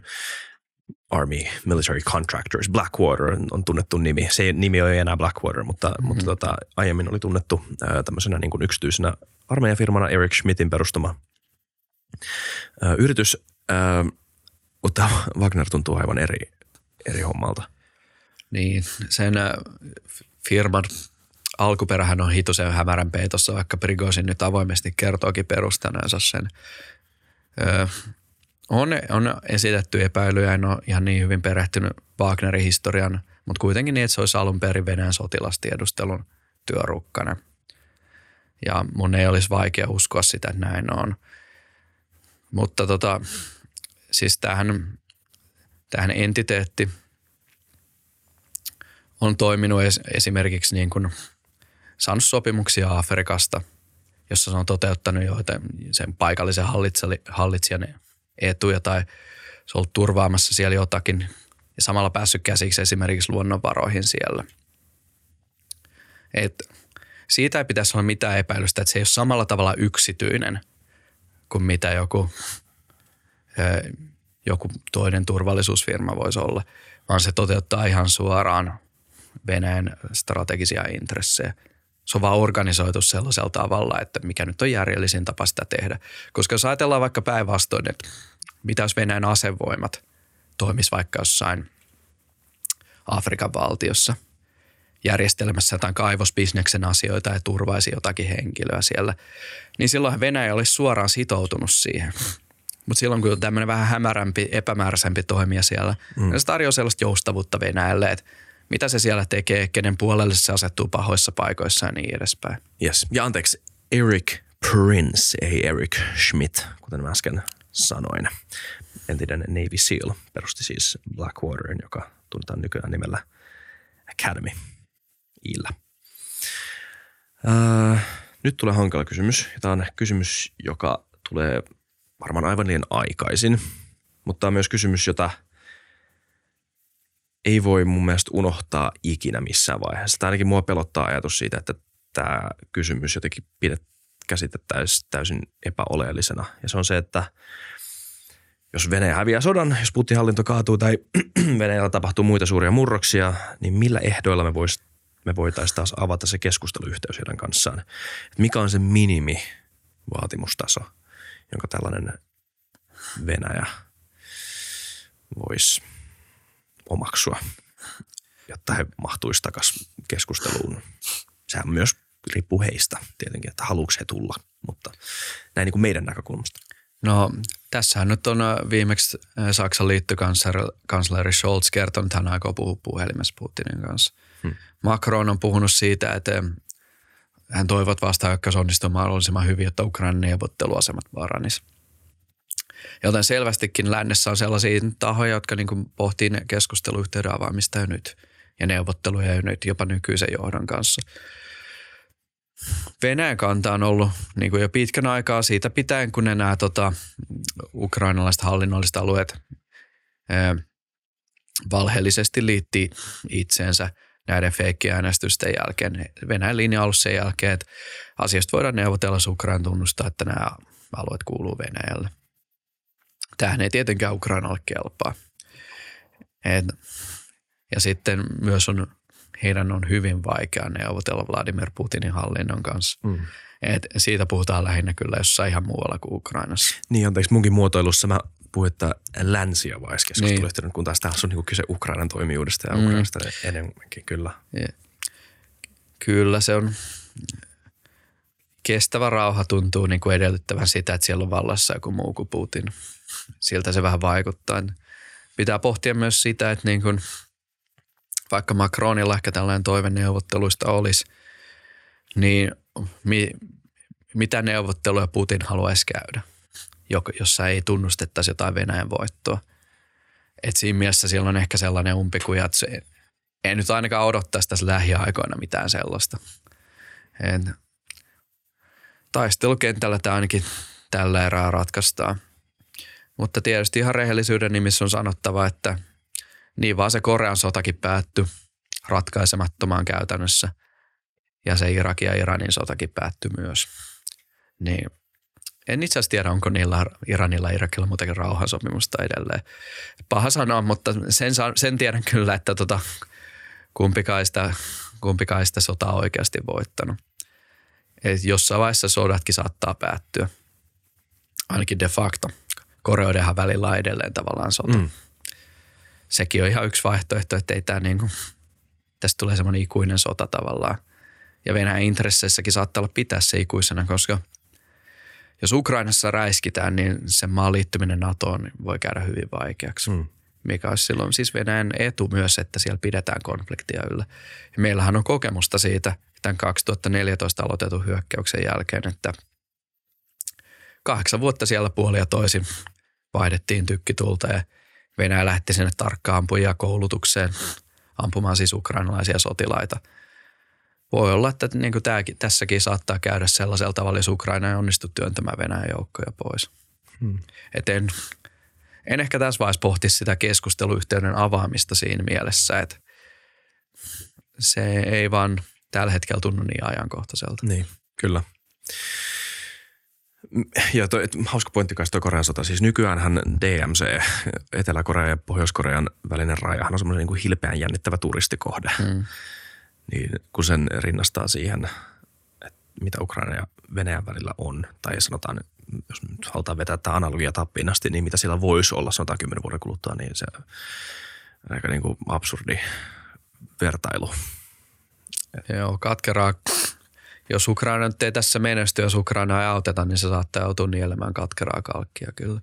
Army Military Contractors. Blackwater on tunnettu nimi. Se nimi ei enää Blackwater, mutta, mm-hmm. mutta tota, aiemmin oli tunnettu ää, tämmöisenä niin kuin yksityisenä armeijafirmana Eric Schmidtin perustama ää, yritys. Ää, mutta Wagner tuntuu aivan eri, eri hommalta. Niin, sen firman alkuperähän on hitusen hämärän peitossa, vaikka Prigozin nyt avoimesti kertookin perustaneensa sen. Öö, on, on esitetty epäilyjä, en ole ihan niin hyvin perehtynyt Wagnerin historian, mutta kuitenkin niin, että se olisi alun perin Venäjän sotilastiedustelun työrukkana. Ja mun ei olisi vaikea uskoa sitä, että näin on. Mutta tota, siis tähän, tähän entiteetti on toiminut esimerkiksi niin kuin saanut sopimuksia Afrikasta, jossa se on toteuttanut joita sen paikallisen hallitsijan etuja tai se on ollut turvaamassa siellä jotakin ja samalla päässyt käsiksi esimerkiksi luonnonvaroihin siellä. Et siitä ei pitäisi olla mitään epäilystä, että se ei ole samalla tavalla yksityinen kuin mitä joku, joku toinen turvallisuusfirma voisi olla, vaan se toteuttaa ihan suoraan Venäjän strategisia intressejä. Se on vaan organisoitu sellaisella tavalla, että mikä nyt on järjellisin tapa sitä tehdä. Koska jos ajatellaan vaikka päinvastoin, että mitä jos Venäjän asevoimat toimisi vaikka jossain Afrikan valtiossa järjestelmässä jotain kaivosbisneksen asioita ja turvaisi jotakin henkilöä siellä, niin silloin Venäjä olisi suoraan sitoutunut siihen. Mutta silloin kun on tämmöinen vähän hämärämpi, epämääräisempi toimija siellä, mm. niin se tarjoaa sellaista joustavuutta Venäjälle, että mitä se siellä tekee, kenen puolelle se asettuu pahoissa paikoissa ja niin edespäin. Yes. Ja anteeksi, Eric Prince, ei Eric Schmidt, kuten mä äsken sanoin. Entinen Navy SEAL perusti siis Blackwaterin, joka tunnetaan nykyään nimellä Academy Illä. Äh, nyt tulee hankala kysymys. Tämä on kysymys, joka tulee varmaan aivan liian aikaisin, mutta tämä on myös kysymys, jota ei voi mun mielestä unohtaa ikinä missään vaiheessa. Tämä ainakin mua pelottaa ajatus siitä, että tämä kysymys jotenkin pidet, käsitettäisiin täysin epäoleellisena. Ja se on se, että jos Venäjä häviää sodan, jos Putin hallinto kaatuu tai *clears throat* Venäjällä tapahtuu muita suuria murroksia, niin millä ehdoilla me, vois, me voitaisiin taas avata se keskusteluyhteys heidän kanssaan? Et mikä on se minimi vaatimustaso, jonka tällainen Venäjä voisi omaksua, jotta he mahtuisivat takaisin keskusteluun. Sehän myös riippuu heistä tietenkin, että haluuks he tulla, mutta näin niin kuin meidän näkökulmasta. No tässähän nyt on äh, viimeksi äh, Saksan liittokansleri Scholz kertonut, että hän aikoo puhua puhelimessa Putinin kanssa. Hmm. Macron on puhunut siitä, että hän toivot vastahyökkäys onnistuu mahdollisimman hyvin, jotta Ukrainan neuvotteluasemat varanis. Joten selvästikin lännessä on sellaisia tahoja, jotka niin pohtii keskusteluyhteyden avaamista jo nyt ja neuvotteluja jo nyt jopa nykyisen johdon kanssa – Venäjän kanta on ollut niin kuin jo pitkän aikaa siitä pitäen, kun nämä tota, ukrainalaiset hallinnolliset alueet ää, valheellisesti liitti itseensä näiden feikkiäänestysten jälkeen. Venäjän linja on ollut sen jälkeen, että asiasta voidaan neuvotella, jos Ukraina tunnustaa, että nämä alueet kuuluu Venäjälle. Tähän ei tietenkään Ukrainalle kelpaa. Et, ja sitten myös on, heidän on hyvin vaikea neuvotella Vladimir Putinin hallinnon kanssa. Mm. Et siitä puhutaan lähinnä kyllä jossain ihan muualla kuin Ukrainassa. Niin, anteeksi, munkin muotoilussa mä puhuin, että länsi- ja vaiskeskusteluyhteyden, niin. kun taas tässä on niin kyse Ukrainan toimijuudesta ja mm. Ukrainasta enemmänkin, kyllä. Ja. Kyllä se on, kestävä rauha tuntuu niin kuin edellyttävän sitä, että siellä on vallassa joku muu kuin Putin. Siltä se vähän vaikuttaa. Pitää pohtia myös sitä, että niin kuin, vaikka Macronilla ehkä tällainen toive neuvotteluista olisi, niin mi, mitä neuvotteluja Putin haluaisi käydä, jossa ei tunnustettaisi jotain Venäjän voittoa. Et siinä mielessä siellä on ehkä sellainen umpikuja, että se, ei nyt ainakaan odottaisi tässä lähiaikoina mitään sellaista. Et taistelukentällä tämä ainakin tällä erää ratkaistaan. Mutta tietysti ihan rehellisyyden nimissä on sanottava, että niin vaan se Korean sotakin päättyi ratkaisemattomaan käytännössä. Ja se Irakin ja Iranin sotakin päättyi myös. Niin en itse asiassa tiedä, onko niillä Iranilla ja Irakilla muutenkin rauhansopimusta edelleen. Paha sanoa, mutta sen, sen tiedän kyllä, että tota, kumpikaan, sitä, kumpikaan sitä sotaa oikeasti voittanut. Et jossain vaiheessa sodatkin saattaa päättyä, ainakin de facto. Koreoidenhan välillä on edelleen tavallaan sota. Mm. Sekin on ihan yksi vaihtoehto, että ei tämä niinku, tästä tulee semmoinen ikuinen sota tavallaan. Ja Venäjän intresseissäkin saattaa olla pitää se ikuisena, koska jos Ukrainassa räiskitään, niin sen maan liittyminen NATOon voi käydä hyvin vaikeaksi. Mm. Mikä olisi silloin siis Venäjän etu myös, että siellä pidetään konfliktia yllä. Ja meillähän on kokemusta siitä – tämän 2014 aloitetun hyökkäyksen jälkeen, että kahdeksan vuotta siellä puolia toisin vaihdettiin tykkitulta ja Venäjä lähti sinne tarkkaan ampujia koulutukseen ampumaan siis ukrainalaisia sotilaita. Voi olla, että niin kuin tämäkin, tässäkin saattaa käydä sellaisella tavalla, jos Ukraina ei onnistu työntämään Venäjän joukkoja pois. Hmm. Et en, en ehkä tässä vaiheessa pohti sitä keskusteluyhteyden avaamista siinä mielessä, että se ei vaan – tällä hetkellä tunnu niin ajankohtaiselta. Niin, kyllä. Ja toi, hauska pointti kai toi Korean sota. Siis nykyäänhän DMC, Etelä-Korean ja Pohjois-Korean välinen rajahan on semmoinen niin hilpeän jännittävä turistikohde. Mm. Niin kun sen rinnastaa siihen, että mitä Ukraina ja Venäjän välillä on, tai sanotaan, jos nyt halutaan vetää tämä analogia tappiin asti, niin mitä siellä voisi olla, sanotaan kymmenen vuoden kuluttua, niin se on aika niin kuin absurdi vertailu. Joo, katkeraa. Jos Ukraina nyt ei tässä menesty, jos Ukraina ei auteta, niin se saattaa joutua nielemään katkeraa kalkkia kyllä.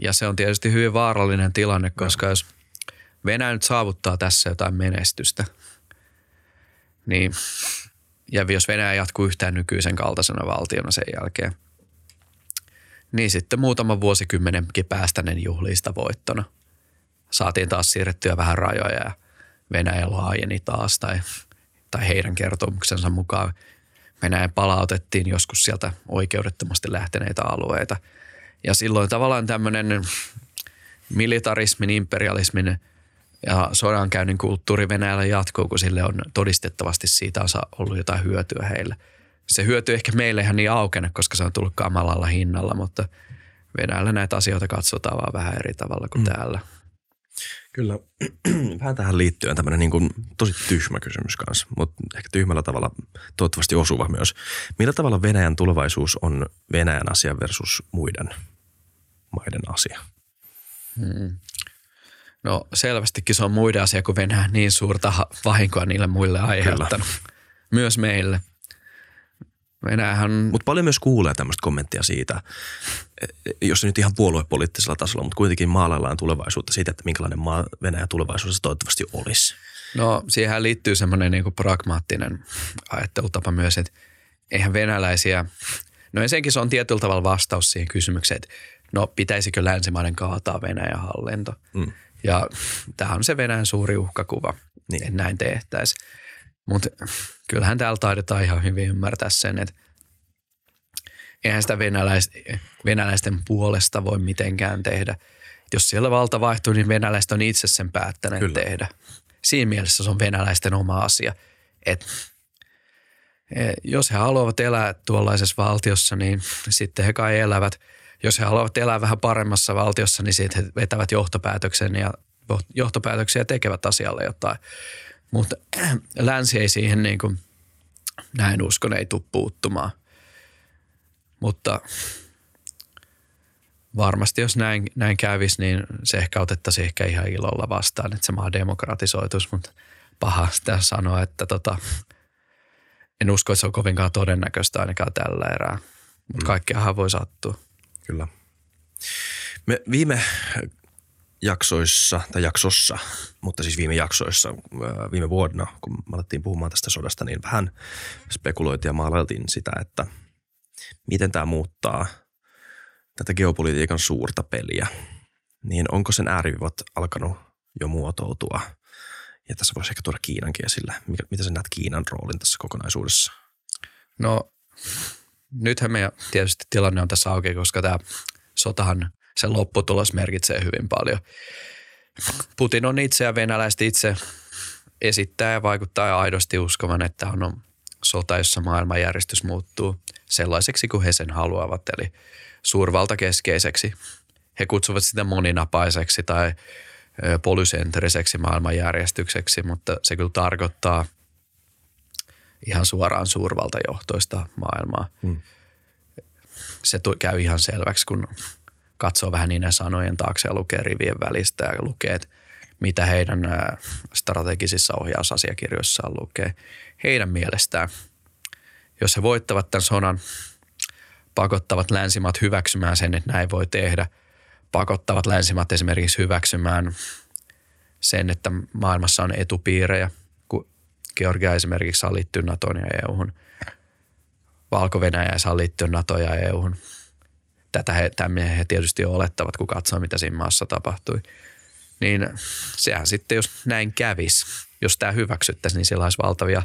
Ja se on tietysti hyvin vaarallinen tilanne, koska jos Venäjä nyt saavuttaa tässä jotain menestystä, niin ja jos Venäjä jatkuu yhtään nykyisen kaltaisena valtiona sen jälkeen, niin sitten muutama vuosikymmenenkin päästä ne juhlii sitä voittona. Saatiin taas siirrettyä vähän rajoja ja – Venäjä laajeni taas tai, tai heidän kertomuksensa mukaan Venäjä palautettiin joskus sieltä oikeudettomasti lähteneitä alueita. Ja silloin tavallaan tämmöinen militarismin, imperialismin ja sodankäynnin kulttuuri Venäjällä jatkuu, kun sille on todistettavasti siitä on ollut jotain hyötyä heille. Se hyöty ehkä meille ihan niin aukene, koska se on tullut kamalalla hinnalla, mutta Venäjällä näitä asioita katsotaan vaan vähän eri tavalla kuin mm. täällä – Kyllä. *clears throat* Vähän tähän liittyen tämmöinen niin kuin tosi tyhmä kysymys kanssa, mutta ehkä tyhmällä tavalla toivottavasti osuva myös. Millä tavalla Venäjän tulevaisuus on Venäjän asia versus muiden maiden asia? Hmm. No selvästikin se on muiden asia, kun Venäjä niin suurta vahinkoa niille muille aiheuttanut. Kyllä. Myös meille. Venäjähän... Mutta paljon myös kuulee tämmöistä kommenttia siitä, jos nyt ihan puoluepoliittisella tasolla, mutta kuitenkin maalaillaan tulevaisuutta siitä, että minkälainen maa Venäjä tulevaisuudessa toivottavasti olisi. No siihen liittyy semmoinen niin pragmaattinen ajattelutapa myös, että eihän venäläisiä, no ensinnäkin se on tietyllä tavalla vastaus siihen kysymykseen, että no pitäisikö länsimaiden kaataa Venäjän hallinto. Mm. Ja tämä on se Venäjän suuri uhkakuva, niin. että näin tehtäisiin. Mutta kyllähän täällä taidetaan ihan hyvin ymmärtää sen, että eihän sitä venäläist, venäläisten puolesta voi mitenkään tehdä. Jos siellä valta vaihtuu, niin venäläiset on itse sen päättäneet Kyllä. tehdä. siinä mielessä se on venäläisten oma asia. Et, e, jos he haluavat elää tuollaisessa valtiossa, niin sitten he kai elävät. Jos he haluavat elää vähän paremmassa valtiossa, niin sitten he vetävät johtopäätöksen ja johtopäätöksiä tekevät asialle jotain. Mutta länsi ei siihen niin kuin, näin uskon, ei tule puuttumaan. Mutta varmasti jos näin, näin kävisi, niin se ehkä otettaisiin ehkä ihan ilolla vastaan, että se maa demokratisoituisi, mutta paha sitä sanoa, että tota, en usko, että se on kovinkaan todennäköistä ainakaan tällä erää. Mutta mm. kaikkeahan voi sattua. Kyllä. Me viime jaksoissa, tai jaksossa, mutta siis viime jaksoissa, viime vuonna, kun me alettiin puhumaan tästä sodasta, niin vähän spekuloitiin ja maalailtiin sitä, että miten tämä muuttaa tätä geopolitiikan suurta peliä. Niin onko sen äärivivat alkanut jo muotoutua? Ja tässä voisi ehkä tuoda Kiinankin esille. Mitä sä näet Kiinan roolin tässä kokonaisuudessa? No nythän meidän tietysti tilanne on tässä auki, koska tämä sotahan sen lopputulos merkitsee hyvin paljon. Putin on itse ja venäläiset itse esittää ja vaikuttaa ja aidosti uskovan, että on sota, jossa maailmanjärjestys muuttuu sellaiseksi kuin he sen haluavat, eli suurvaltakeskeiseksi. He kutsuvat sitä moninapaiseksi tai polysentriseksi maailmanjärjestykseksi, mutta se kyllä tarkoittaa ihan suoraan suurvaltajohtoista maailmaa. Hmm. Se käy ihan selväksi, kun katsoo vähän niiden sanojen taakse ja lukee rivien välistä ja lukee, että mitä heidän strategisissa ohjausasiakirjoissaan lukee. Heidän mielestään, jos he voittavat tämän sodan, pakottavat länsimaat hyväksymään sen, että näin voi tehdä. Pakottavat länsimaat esimerkiksi hyväksymään sen, että maailmassa on etupiirejä, kun Georgia esimerkiksi saa liittyä NATOon ja EU-hun. Valko-Venäjä saa liittyä NATOon ja EU-hun tätä he, he tietysti olettavat, kun katsoo, mitä siinä maassa tapahtui. Niin sehän sitten, jos näin kävisi, jos tämä hyväksyttäisiin, niin sillä olisi valtavia,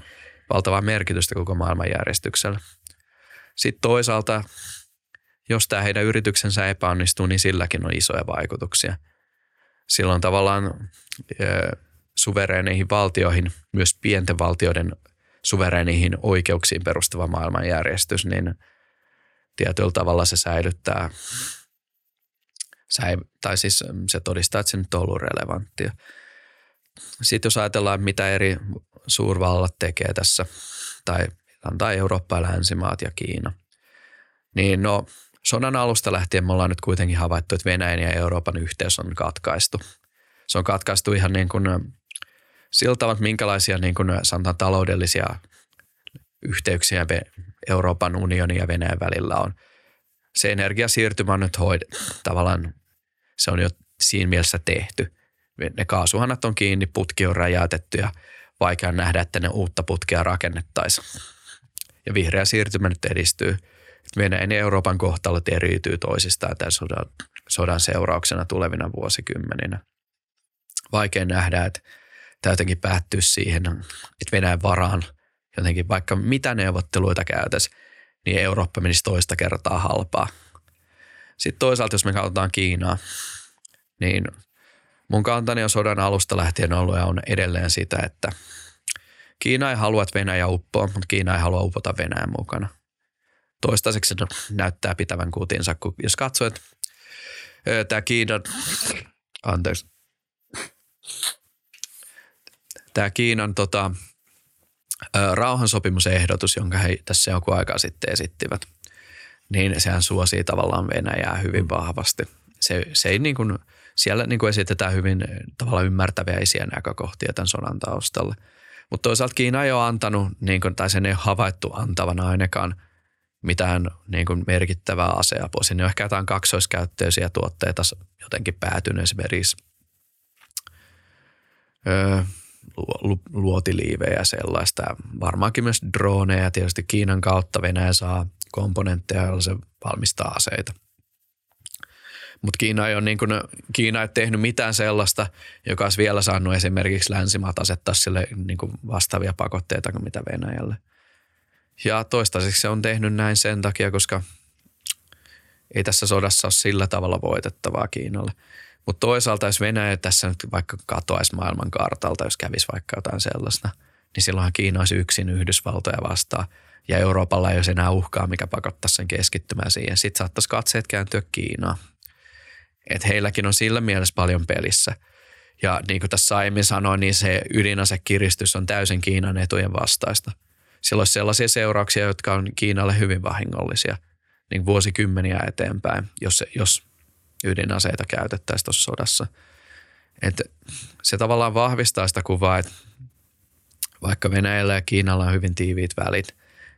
valtavaa merkitystä koko maailmanjärjestyksellä. Sitten toisaalta, jos tämä heidän yrityksensä epäonnistuu, niin silläkin on isoja vaikutuksia. Silloin tavallaan suvereeneihin valtioihin, myös pienten valtioiden suvereeneihin oikeuksiin perustuva maailmanjärjestys, niin – tietyllä tavalla se säilyttää, säi, tai siis se todistaa, että se nyt on ollut relevanttia. Sitten jos ajatellaan, mitä eri suurvallat tekee tässä, tai antaa Eurooppa ja länsimaat ja Kiina, niin no sodan alusta lähtien me ollaan nyt kuitenkin havaittu, että Venäjän ja Euroopan yhteys on katkaistu. Se on katkaistu ihan niin kuin tavalla, että minkälaisia niin kuin sanotaan taloudellisia yhteyksiä Euroopan unionin ja Venäjän välillä on. Se energiasiirtymä on nyt hoid, tavallaan se on jo siinä mielessä tehty. Ne kaasuhanat on kiinni, putki on räjäytetty ja vaikea nähdä, että ne uutta putkea rakennettaisiin. Ja vihreä siirtymä nyt edistyy. Venäjän ja Euroopan kohtalot eriytyy toisistaan tämän sodan, sodan seurauksena tulevina vuosikymmeninä. Vaikea nähdä, että tämä jotenkin päättyy siihen, että Venäjän varaan – jotenkin vaikka mitä neuvotteluita käytäisi, niin Eurooppa menisi toista kertaa halpaa. Sitten toisaalta, jos me katsotaan Kiinaa, niin mun kantani on sodan alusta lähtien ollut ja on edelleen sitä, että Kiina ei halua, että Venäjä uppoa, mutta Kiina ei halua upota Venäjän mukana. Toistaiseksi se näyttää pitävän kutinsa, kun jos katsoo, että tämä Kiinan, anteeksi, tämä Kiinan tota, rauhansopimusehdotus, jonka he tässä joku aikaa sitten esittivät, niin sehän suosii tavallaan Venäjää hyvin vahvasti. Se, se ei niin kuin, siellä niin kuin esitetään hyvin tavallaan ymmärtäväisiä näkökohtia tämän sodan taustalle. Mutta toisaalta Kiina ei ole antanut, niin kuin, tai sen ei ole havaittu antavana ainakaan mitään niin kuin merkittävää aseapua. Sinne on ehkä jotain kaksoiskäyttöisiä tuotteita jotenkin päätynyt esimerkiksi öö, luotiliivejä ja sellaista. Varmaankin myös droneja. Tietysti Kiinan kautta Venäjä saa komponentteja, joilla se valmistaa aseita. Mutta Kiina niin Kiina ei tehnyt mitään sellaista, joka olisi vielä saanut esimerkiksi länsimaat asettaa sille niin kuin vastaavia pakotteita kuin mitä Venäjälle. Ja toistaiseksi se on tehnyt näin sen takia, koska ei tässä sodassa ole sillä tavalla voitettavaa Kiinalle. Mutta toisaalta, jos Venäjä tässä nyt vaikka katoaisi maailman kartalta, jos kävisi vaikka jotain sellaista, niin silloinhan Kiina olisi yksin Yhdysvaltoja vastaan ja Euroopalla ei olisi enää uhkaa, mikä pakottaisi sen keskittymään siihen. Sitten saattaisi katseet kääntyä Kiinaan. Että heilläkin on sillä mielessä paljon pelissä. Ja niin kuin tässä aiemmin sanoin, niin se ydinasekiristys on täysin Kiinan etujen vastaista. Sillä olisi sellaisia seurauksia, jotka on Kiinalle hyvin vahingollisia niin vuosikymmeniä eteenpäin, jos, jos ydinaseita käytettäisiin tuossa sodassa. Et se tavallaan vahvistaa sitä kuvaa, että vaikka Venäjällä ja Kiinalla on hyvin tiiviit välit,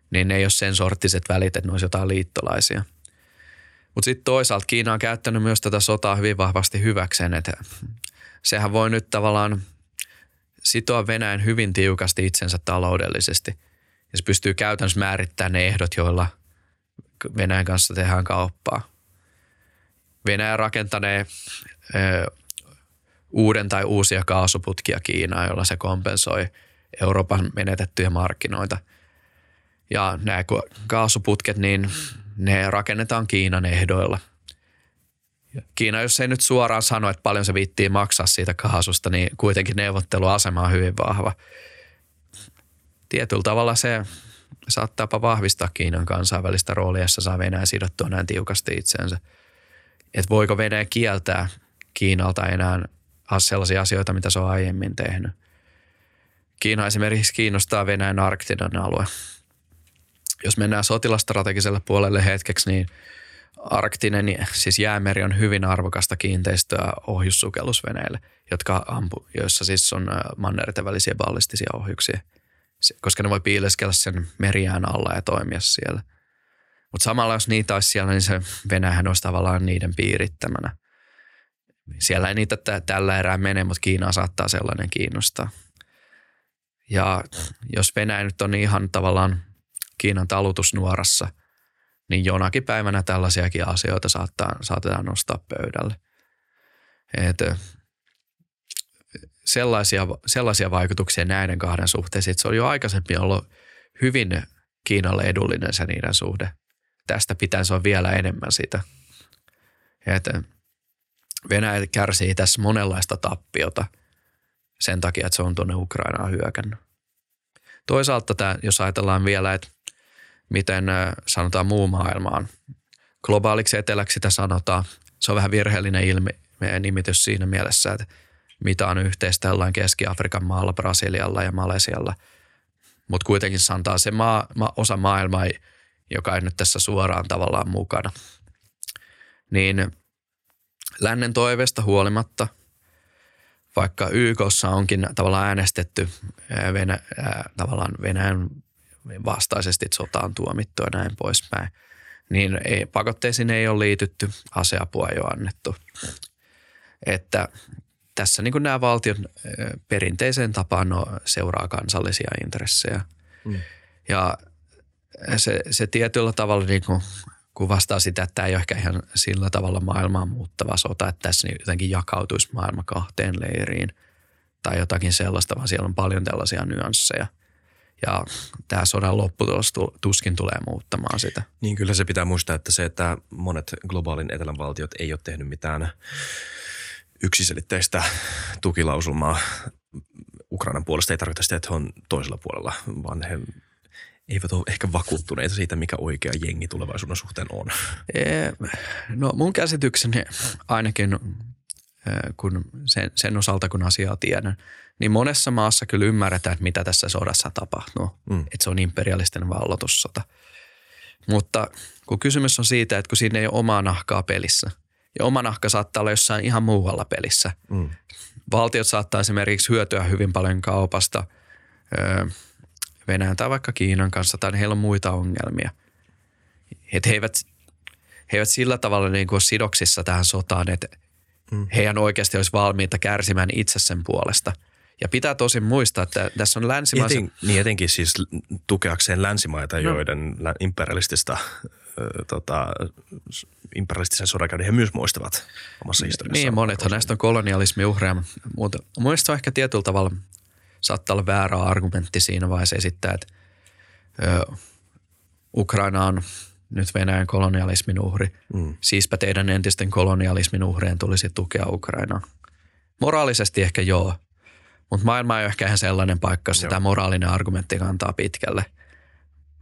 niin ne ei ole sen sorttiset välit, että ne olisi jotain liittolaisia. Mutta sitten toisaalta Kiina on käyttänyt myös tätä sotaa hyvin vahvasti hyväkseen, että sehän voi nyt tavallaan sitoa Venäjän hyvin tiukasti itsensä taloudellisesti. Ja se pystyy käytännössä määrittämään ne ehdot, joilla Venäjän kanssa tehdään kauppaa. Venäjä rakentanee ö, uuden tai uusia kaasuputkia Kiinaan, jolla se kompensoi Euroopan menetettyjä markkinoita. Ja nämä kaasuputket, niin ne rakennetaan Kiinan ehdoilla. Kiina, jos ei nyt suoraan sano, että paljon se viittii maksaa siitä kaasusta, niin kuitenkin neuvotteluasema on hyvin vahva. Tietyllä tavalla se saattaapa vahvistaa Kiinan kansainvälistä roolia, jossa saa Venäjä sidottua näin tiukasti itsensä. Että voiko Venäjä kieltää Kiinalta enää sellaisia asioita, mitä se on aiemmin tehnyt. Kiina esimerkiksi kiinnostaa Venäjän arktinen alue. Jos mennään sotilastrategiselle puolelle hetkeksi, niin arktinen, siis jäämeri on hyvin arvokasta kiinteistöä ohjussukellusveneille, jotka ampu, joissa siis on mannerten välisiä ballistisia ohjuksia, koska ne voi piileskellä sen merijään alla ja toimia siellä. Mutta samalla jos niitä olisi siellä, niin se Venäjähän olisi tavallaan niiden piirittämänä. Siellä ei niitä tällä erää mene, mutta Kiinaa saattaa sellainen kiinnostaa. Ja jos Venäjä nyt on ihan tavallaan Kiinan talutusnuorassa, niin jonakin päivänä tällaisiakin asioita saattaa, saatetaan nostaa pöydälle. Et sellaisia, sellaisia vaikutuksia näiden kahden suhteisiin, se on jo aikaisemmin ollut hyvin Kiinalle edullinen se niiden suhde. Tästä pitäisi olla vielä enemmän sitä. Et Venäjä kärsii tässä monenlaista tappiota sen takia, että se on tuonne Ukrainaan hyökännyt. Toisaalta tämä, jos ajatellaan vielä, että miten sanotaan muu maailma on. Globaaliksi eteläksi sitä sanotaan. Se on vähän virheellinen ilmi, nimitys siinä mielessä, että mitä on yhteistä jollain Keski-Afrikan maalla, Brasilialla ja Malesialla. Mutta kuitenkin sanotaan se maa, ma, osa maailmaa, joka ei nyt tässä suoraan tavallaan mukana. Niin lännen toiveesta huolimatta, vaikka YKssa onkin tavallaan äänestetty Venä, tavallaan Venäjän vastaisesti, että sota on tuomittu ja näin poispäin. Niin ei, pakotteisiin ei ole liitytty, aseapua ei ole annettu. Että tässä niin kuin nämä valtion perinteiseen tapaan no, seuraa kansallisia intressejä. Mm. Ja se, se tietyllä tavalla niin kuin kuvastaa sitä, että tämä ei ole ehkä ihan sillä tavalla maailmaa muuttava sota, että tässä jotenkin jakautuisi maailma kahteen leiriin tai jotakin sellaista, vaan siellä on paljon tällaisia nyansseja – ja tämä sodan lopputulos tuskin tulee muuttamaan sitä. Niin kyllä se pitää muistaa, että se, että monet globaalin etelän valtiot ei ole tehnyt mitään yksiselitteistä tukilausumaa Ukrainan puolesta, ei tarkoita sitä, että he on toisella puolella, vaan he eivät ole ehkä vakuuttuneita siitä, mikä oikea jengi tulevaisuuden suhteen on. No mun käsitykseni ainakin kun sen, sen osalta, kun asiaa tiedän, niin monessa maassa kyllä ymmärretään, että mitä tässä sodassa tapahtuu. Mm. Että se on imperialistinen vallotussota. Mutta kun kysymys on siitä, että kun siinä ei ole omaa nahkaa pelissä, ja oma nahka saattaa olla jossain ihan muualla pelissä. Mm. Valtiot saattaa esimerkiksi hyötyä hyvin paljon kaupasta Venäjän tai vaikka Kiinan kanssa, tai heillä on muita ongelmia. Että he eivät, he eivät sillä tavalla niin kuin sidoksissa tähän sotaan, että mm. heidän oikeasti olisi valmiita kärsimään itse sen puolesta – ja pitää tosin muistaa, että tässä on länsimaisen... Eten, niin etenkin siis tukeakseen länsimaita, no. joiden imperialistista tota, imperialistisen sodankäynnin he myös muistavat omassa historiassaan. Niin, monethan näistä on kolonialismi uhreja, mutta on ehkä tietyllä tavalla saattaa olla väärä argumentti siinä vaiheessa esittää, että ö, Ukraina on nyt Venäjän kolonialismin uhri. Mm. Siispä teidän entisten kolonialismin uhrien tulisi tukea Ukrainaa. Moraalisesti ehkä joo, mutta maailma ei ole ehkä ihan sellainen paikka, jossa tämä moraalinen argumentti kantaa pitkälle.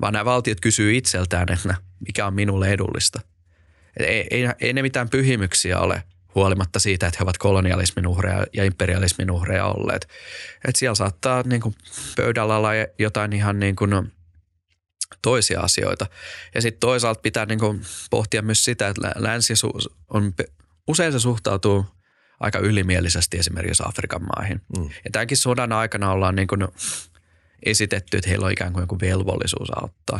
Vaan nämä valtiot kysyy itseltään, että mikä on minulle edullista. ei, ei, ei ne mitään pyhimyksiä ole, huolimatta siitä, että he ovat kolonialismin uhreja ja imperialismin uhreja olleet. Et siellä saattaa niin kuin, pöydällä olla jotain ihan niin kuin, toisia asioita. Ja sitten toisaalta pitää niin kuin, pohtia myös sitä, että länsi on, usein se suhtautuu aika ylimielisesti esimerkiksi Afrikan maihin. Mm. Ja tämänkin sodan aikana ollaan niin kuin, esitetty, että heillä on ikään kuin joku velvollisuus auttaa.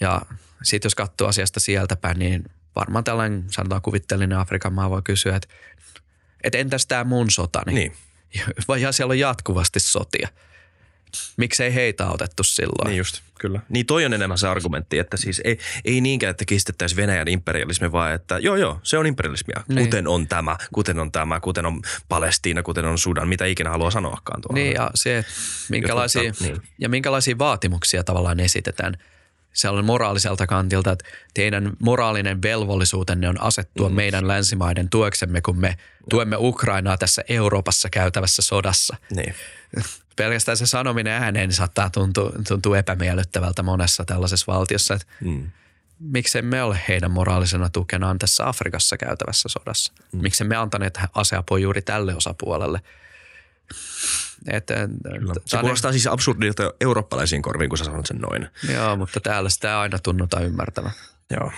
Ja sitten jos katsoo asiasta sieltä päin, niin varmaan tällainen sanotaan kuvitteellinen Afrikan maa voi kysyä, että, että entäs tämä mun sotani? Niin. *laughs* Ja siellä on jatkuvasti sotia. Miksei heitä otettu silloin? Niin just, kyllä. Niin toi on enemmän se argumentti, että siis ei, ei niinkään, että kistettäisiin Venäjän imperialismi, vaan että joo joo, se on imperialismia. Niin. Kuten on tämä, kuten on tämä, kuten on Palestiina, kuten on Sudan, mitä ikinä haluaa sanoakaan tuolla. Niin ja se, minkälaisia, Jotta, niin. ja minkälaisia vaatimuksia tavallaan esitetään – sellainen moraaliselta kantilta, että teidän moraalinen velvollisuutenne on asettua mm. meidän länsimaiden tueksemme, kun me tuemme Ukrainaa tässä Euroopassa käytävässä sodassa. Niin. Pelkästään se sanominen ääneen saattaa tuntua, tuntua epämiellyttävältä monessa tällaisessa valtiossa, että mm. miksi me ole heidän moraalisena tukenaan tässä Afrikassa käytävässä sodassa. Mm. Miksi me antaneet aseapua juuri tälle osapuolelle – et, se kuulostaa siis absurdilta eurooppalaisiin korviin, kun sä sanot sen noin. Joo, mutta täällä sitä aina tunnutaan ymmärtävän. Joo.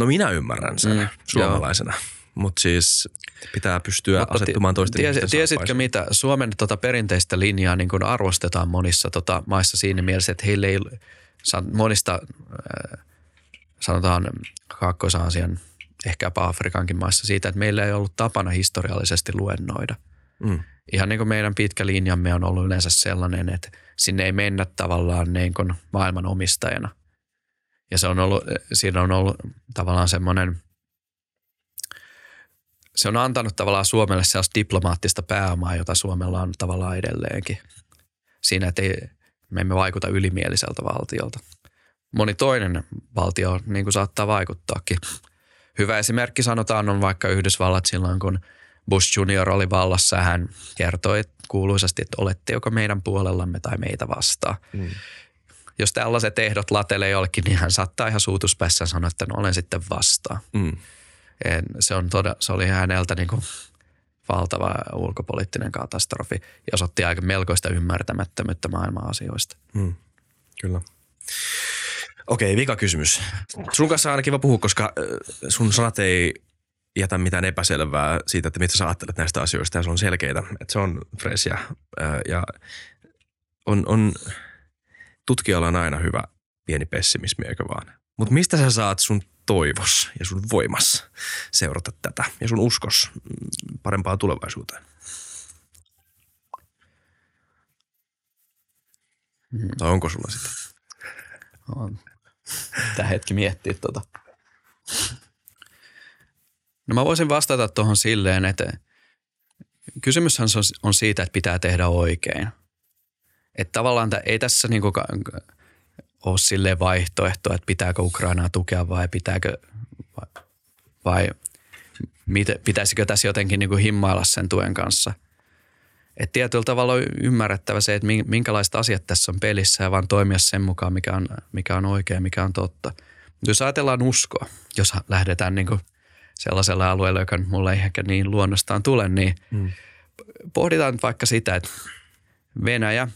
No minä ymmärrän sen mm, suomalaisena. Mutta siis pitää pystyä Mutta asettumaan toisten ties, Tiesitkö mitä? Suomen tota perinteistä linjaa niin kun arvostetaan monissa tota maissa siinä mielessä, että heille ei monista äh, sanotaan Kaakkois-Aasian, ehkäpä Afrikankin maissa siitä, että meillä ei ollut tapana historiallisesti luennoida. Mm ihan niin kuin meidän pitkä linjamme on ollut yleensä sellainen, että sinne ei mennä tavallaan niin kuin maailman omistajana. Ja se on ollut, siinä on ollut tavallaan semmoinen, se on antanut tavallaan Suomelle sellaista diplomaattista pääomaa, jota Suomella on tavallaan edelleenkin. Siinä, että ei, me emme vaikuta ylimieliseltä valtiolta. Moni toinen valtio niin kuin saattaa vaikuttaakin. Hyvä esimerkki sanotaan on vaikka Yhdysvallat silloin, kun – Bush Junior oli vallassa ja hän kertoi kuuluisasti, että olette joko meidän puolellamme tai meitä vastaan. Mm. Jos tällaiset ehdot latelee jollekin, niin hän saattaa ihan suutuspässä sanoa, että no olen sitten vastaan. Mm. se, on todella, se oli häneltä niin kuin valtava ulkopoliittinen katastrofi ja osoitti aika melkoista ymmärtämättömyyttä maailman asioista. Mm. Kyllä. Okei, vika kysymys. Sun kanssa on aina kiva puhua, koska sun sanat ei jätä mitään epäselvää siitä, että mitä sä ajattelet näistä asioista ja se on selkeitä. Että se on fresh ja on, on, tutkijalla on aina hyvä pieni pessimismi, eikö vaan? Mutta mistä sä saat sun toivos ja sun voimas seurata tätä ja sun uskos parempaan tulevaisuuteen? Hmm. Tai onko sulla sitä? On. Tämä hetki miettiä tuota. No mä voisin vastata tuohon silleen, että kysymyshän on siitä, että pitää tehdä oikein. Että tavallaan ei tässä niinku ole silleen vaihtoehto, että pitääkö Ukrainaa tukea vai pitääkö vai, vai pitäisikö tässä jotenkin niinku himmailla sen tuen kanssa. Että tietyllä tavalla on ymmärrettävä se, että minkälaiset asiat tässä on pelissä ja vaan toimia sen mukaan, mikä on, mikä on oikein, mikä on totta. Jos ajatellaan uskoa, jos lähdetään niin kuin sellaisella alueella, joka mulle ei ehkä niin luonnostaan tule, niin mm. pohditaan vaikka sitä, että Venäjä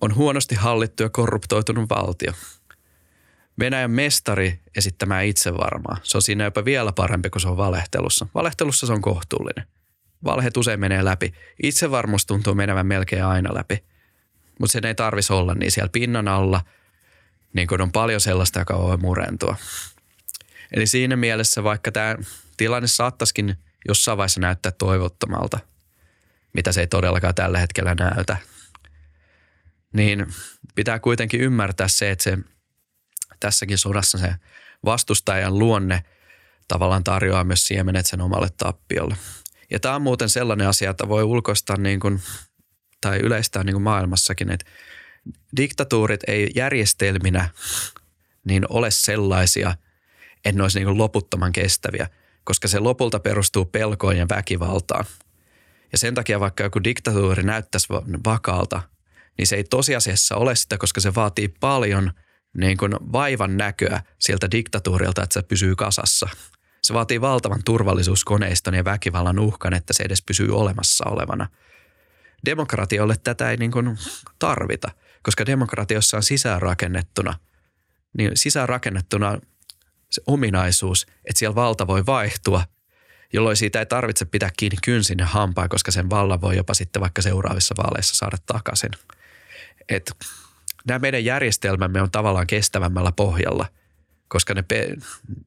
on huonosti hallittu ja korruptoitunut valtio. Venäjän mestari esittämään itsevarmaa. Se on siinä jopa vielä parempi kuin se on valehtelussa. Valehtelussa se on kohtuullinen. Valheet usein menee läpi. Itsevarmuus tuntuu menevän melkein aina läpi. Mutta sen ei tarvisi olla niin siellä pinnan alla, niin kun on paljon sellaista, joka voi murentua. Eli siinä mielessä vaikka tämä tilanne saattaisikin jossain vaiheessa näyttää toivottomalta, mitä se ei todellakaan tällä hetkellä näytä, niin pitää kuitenkin ymmärtää se, että se tässäkin sodassa se vastustajan luonne tavallaan tarjoaa myös siemenet sen omalle tappiolle. Ja tämä on muuten sellainen asia, että voi ulkoistaa niin kuin, tai yleistää niin kuin maailmassakin, että diktatuurit ei järjestelminä niin ole sellaisia, että ne olisi niin loputtoman kestäviä, koska se lopulta perustuu pelkoon ja väkivaltaan. Ja sen takia vaikka joku diktatuuri näyttäisi vakaalta, niin se ei tosiasiassa ole sitä, koska se vaatii paljon niin kuin vaivan näköä sieltä diktatuurilta, että se pysyy kasassa. Se vaatii valtavan turvallisuuskoneiston ja väkivallan uhkan, että se edes pysyy olemassa olevana. Demokratiolle tätä ei niin kuin tarvita, koska demokratiossa on sisäänrakennettuna, niin sisäänrakennettuna se ominaisuus, että siellä valta voi vaihtua, jolloin siitä ei tarvitse pitää kiinni kynsin ja hampaa, koska sen vallan voi jopa sitten vaikka seuraavissa vaaleissa saada takaisin. Et nämä meidän järjestelmämme on tavallaan kestävämmällä pohjalla, koska ne, pe,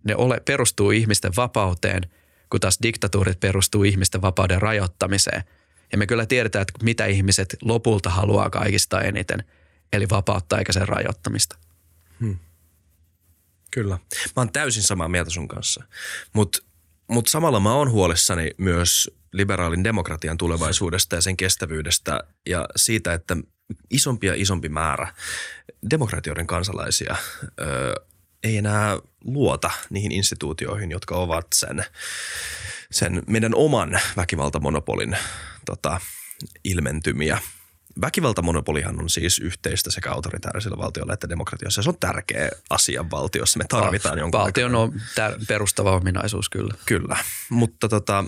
ne ole, perustuu ihmisten vapauteen, kun taas diktatuurit perustuu ihmisten vapauden rajoittamiseen. Ja me kyllä tiedetään, että mitä ihmiset lopulta haluaa kaikista eniten, eli vapautta eikä sen rajoittamista. Hmm. Kyllä. Mä oon täysin samaa mieltä sun kanssa. Mutta mut samalla mä oon huolissani myös liberaalin demokratian tulevaisuudesta ja sen kestävyydestä ja siitä, että isompi ja isompi määrä demokratioiden kansalaisia ö, ei enää luota niihin instituutioihin, jotka ovat sen, sen meidän oman väkivaltamonopolin tota, ilmentymiä – Väkivaltamonopolihan on siis yhteistä sekä autoritaarisilla valtioilla että demokratiossa. Se on tärkeä asia valtiossa. Me tarvitaan jonkun Valtion on tär- perustava ominaisuus kyllä. Kyllä, mutta tota,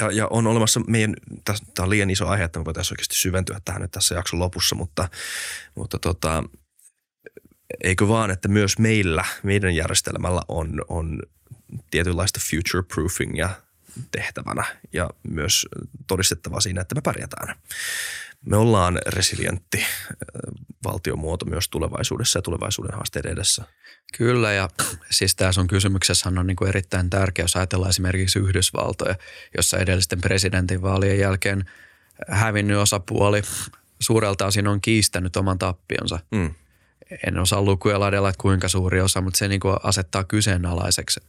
ja, ja on olemassa meidän, tämä on liian iso aihe, että me voitaisiin oikeasti syventyä tähän nyt tässä jakson lopussa, mutta, mutta tota, eikö vaan, että myös meillä, meidän järjestelmällä on, on tietynlaista future proofingia tehtävänä ja myös todistettava siinä, että me pärjätään me ollaan resilientti äh, valtiomuoto myös tulevaisuudessa ja tulevaisuuden haasteiden edessä. Kyllä ja siis tämä sun kysymyksessä on niin kuin erittäin tärkeä, jos ajatellaan esimerkiksi Yhdysvaltoja, jossa edellisten presidentinvaalien jälkeen hävinnyt osapuoli suurelta osin on kiistänyt oman tappionsa. Mm. En osaa lukuja ladella, että kuinka suuri osa, mutta se niin kuin asettaa kyseenalaiseksi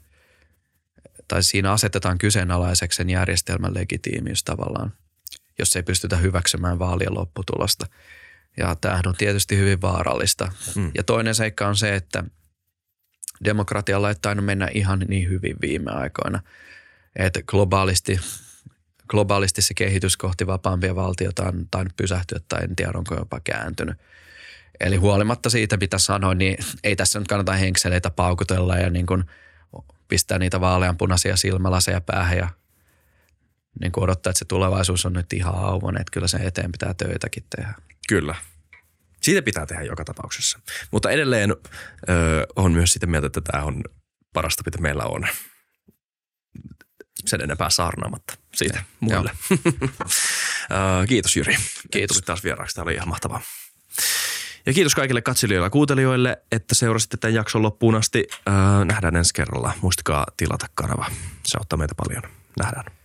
tai siinä asetetaan kyseenalaiseksi sen järjestelmän legitiimiys tavallaan jos ei pystytä hyväksymään vaalien lopputulosta. Ja tämähän on tietysti hyvin vaarallista. Mm. Ja toinen seikka on se, että demokratialla ei tainnut mennä ihan niin hyvin viime aikoina. Että globaalisti, globaalisti se kehitys kohti vapaampia valtiota on tainnut pysähtyä tai en tiedä onko jopa kääntynyt. Eli huolimatta siitä, mitä sanoin, niin ei tässä nyt kannata henkseleitä paukutella ja niin kuin pistää niitä vaaleanpunaisia silmälaseja päähän ja niin kuin odottaa, että se tulevaisuus on nyt ihan auvoinen, että kyllä sen eteen pitää töitäkin tehdä. Kyllä. Siitä pitää tehdä joka tapauksessa. Mutta edelleen ö, on myös sitä mieltä, että tämä on parasta, mitä meillä on. Sen enempää saarnaamatta siitä ja, muille. *laughs* kiitos Jyri. Kiitos. Tulit taas vieraaksi. Tämä oli ihan mahtavaa. Ja kiitos kaikille katselijoille ja kuuntelijoille, että seurasitte tämän jakson loppuun asti. nähdään ensi kerralla. Muistakaa tilata kanava. Se auttaa meitä paljon. Nähdään.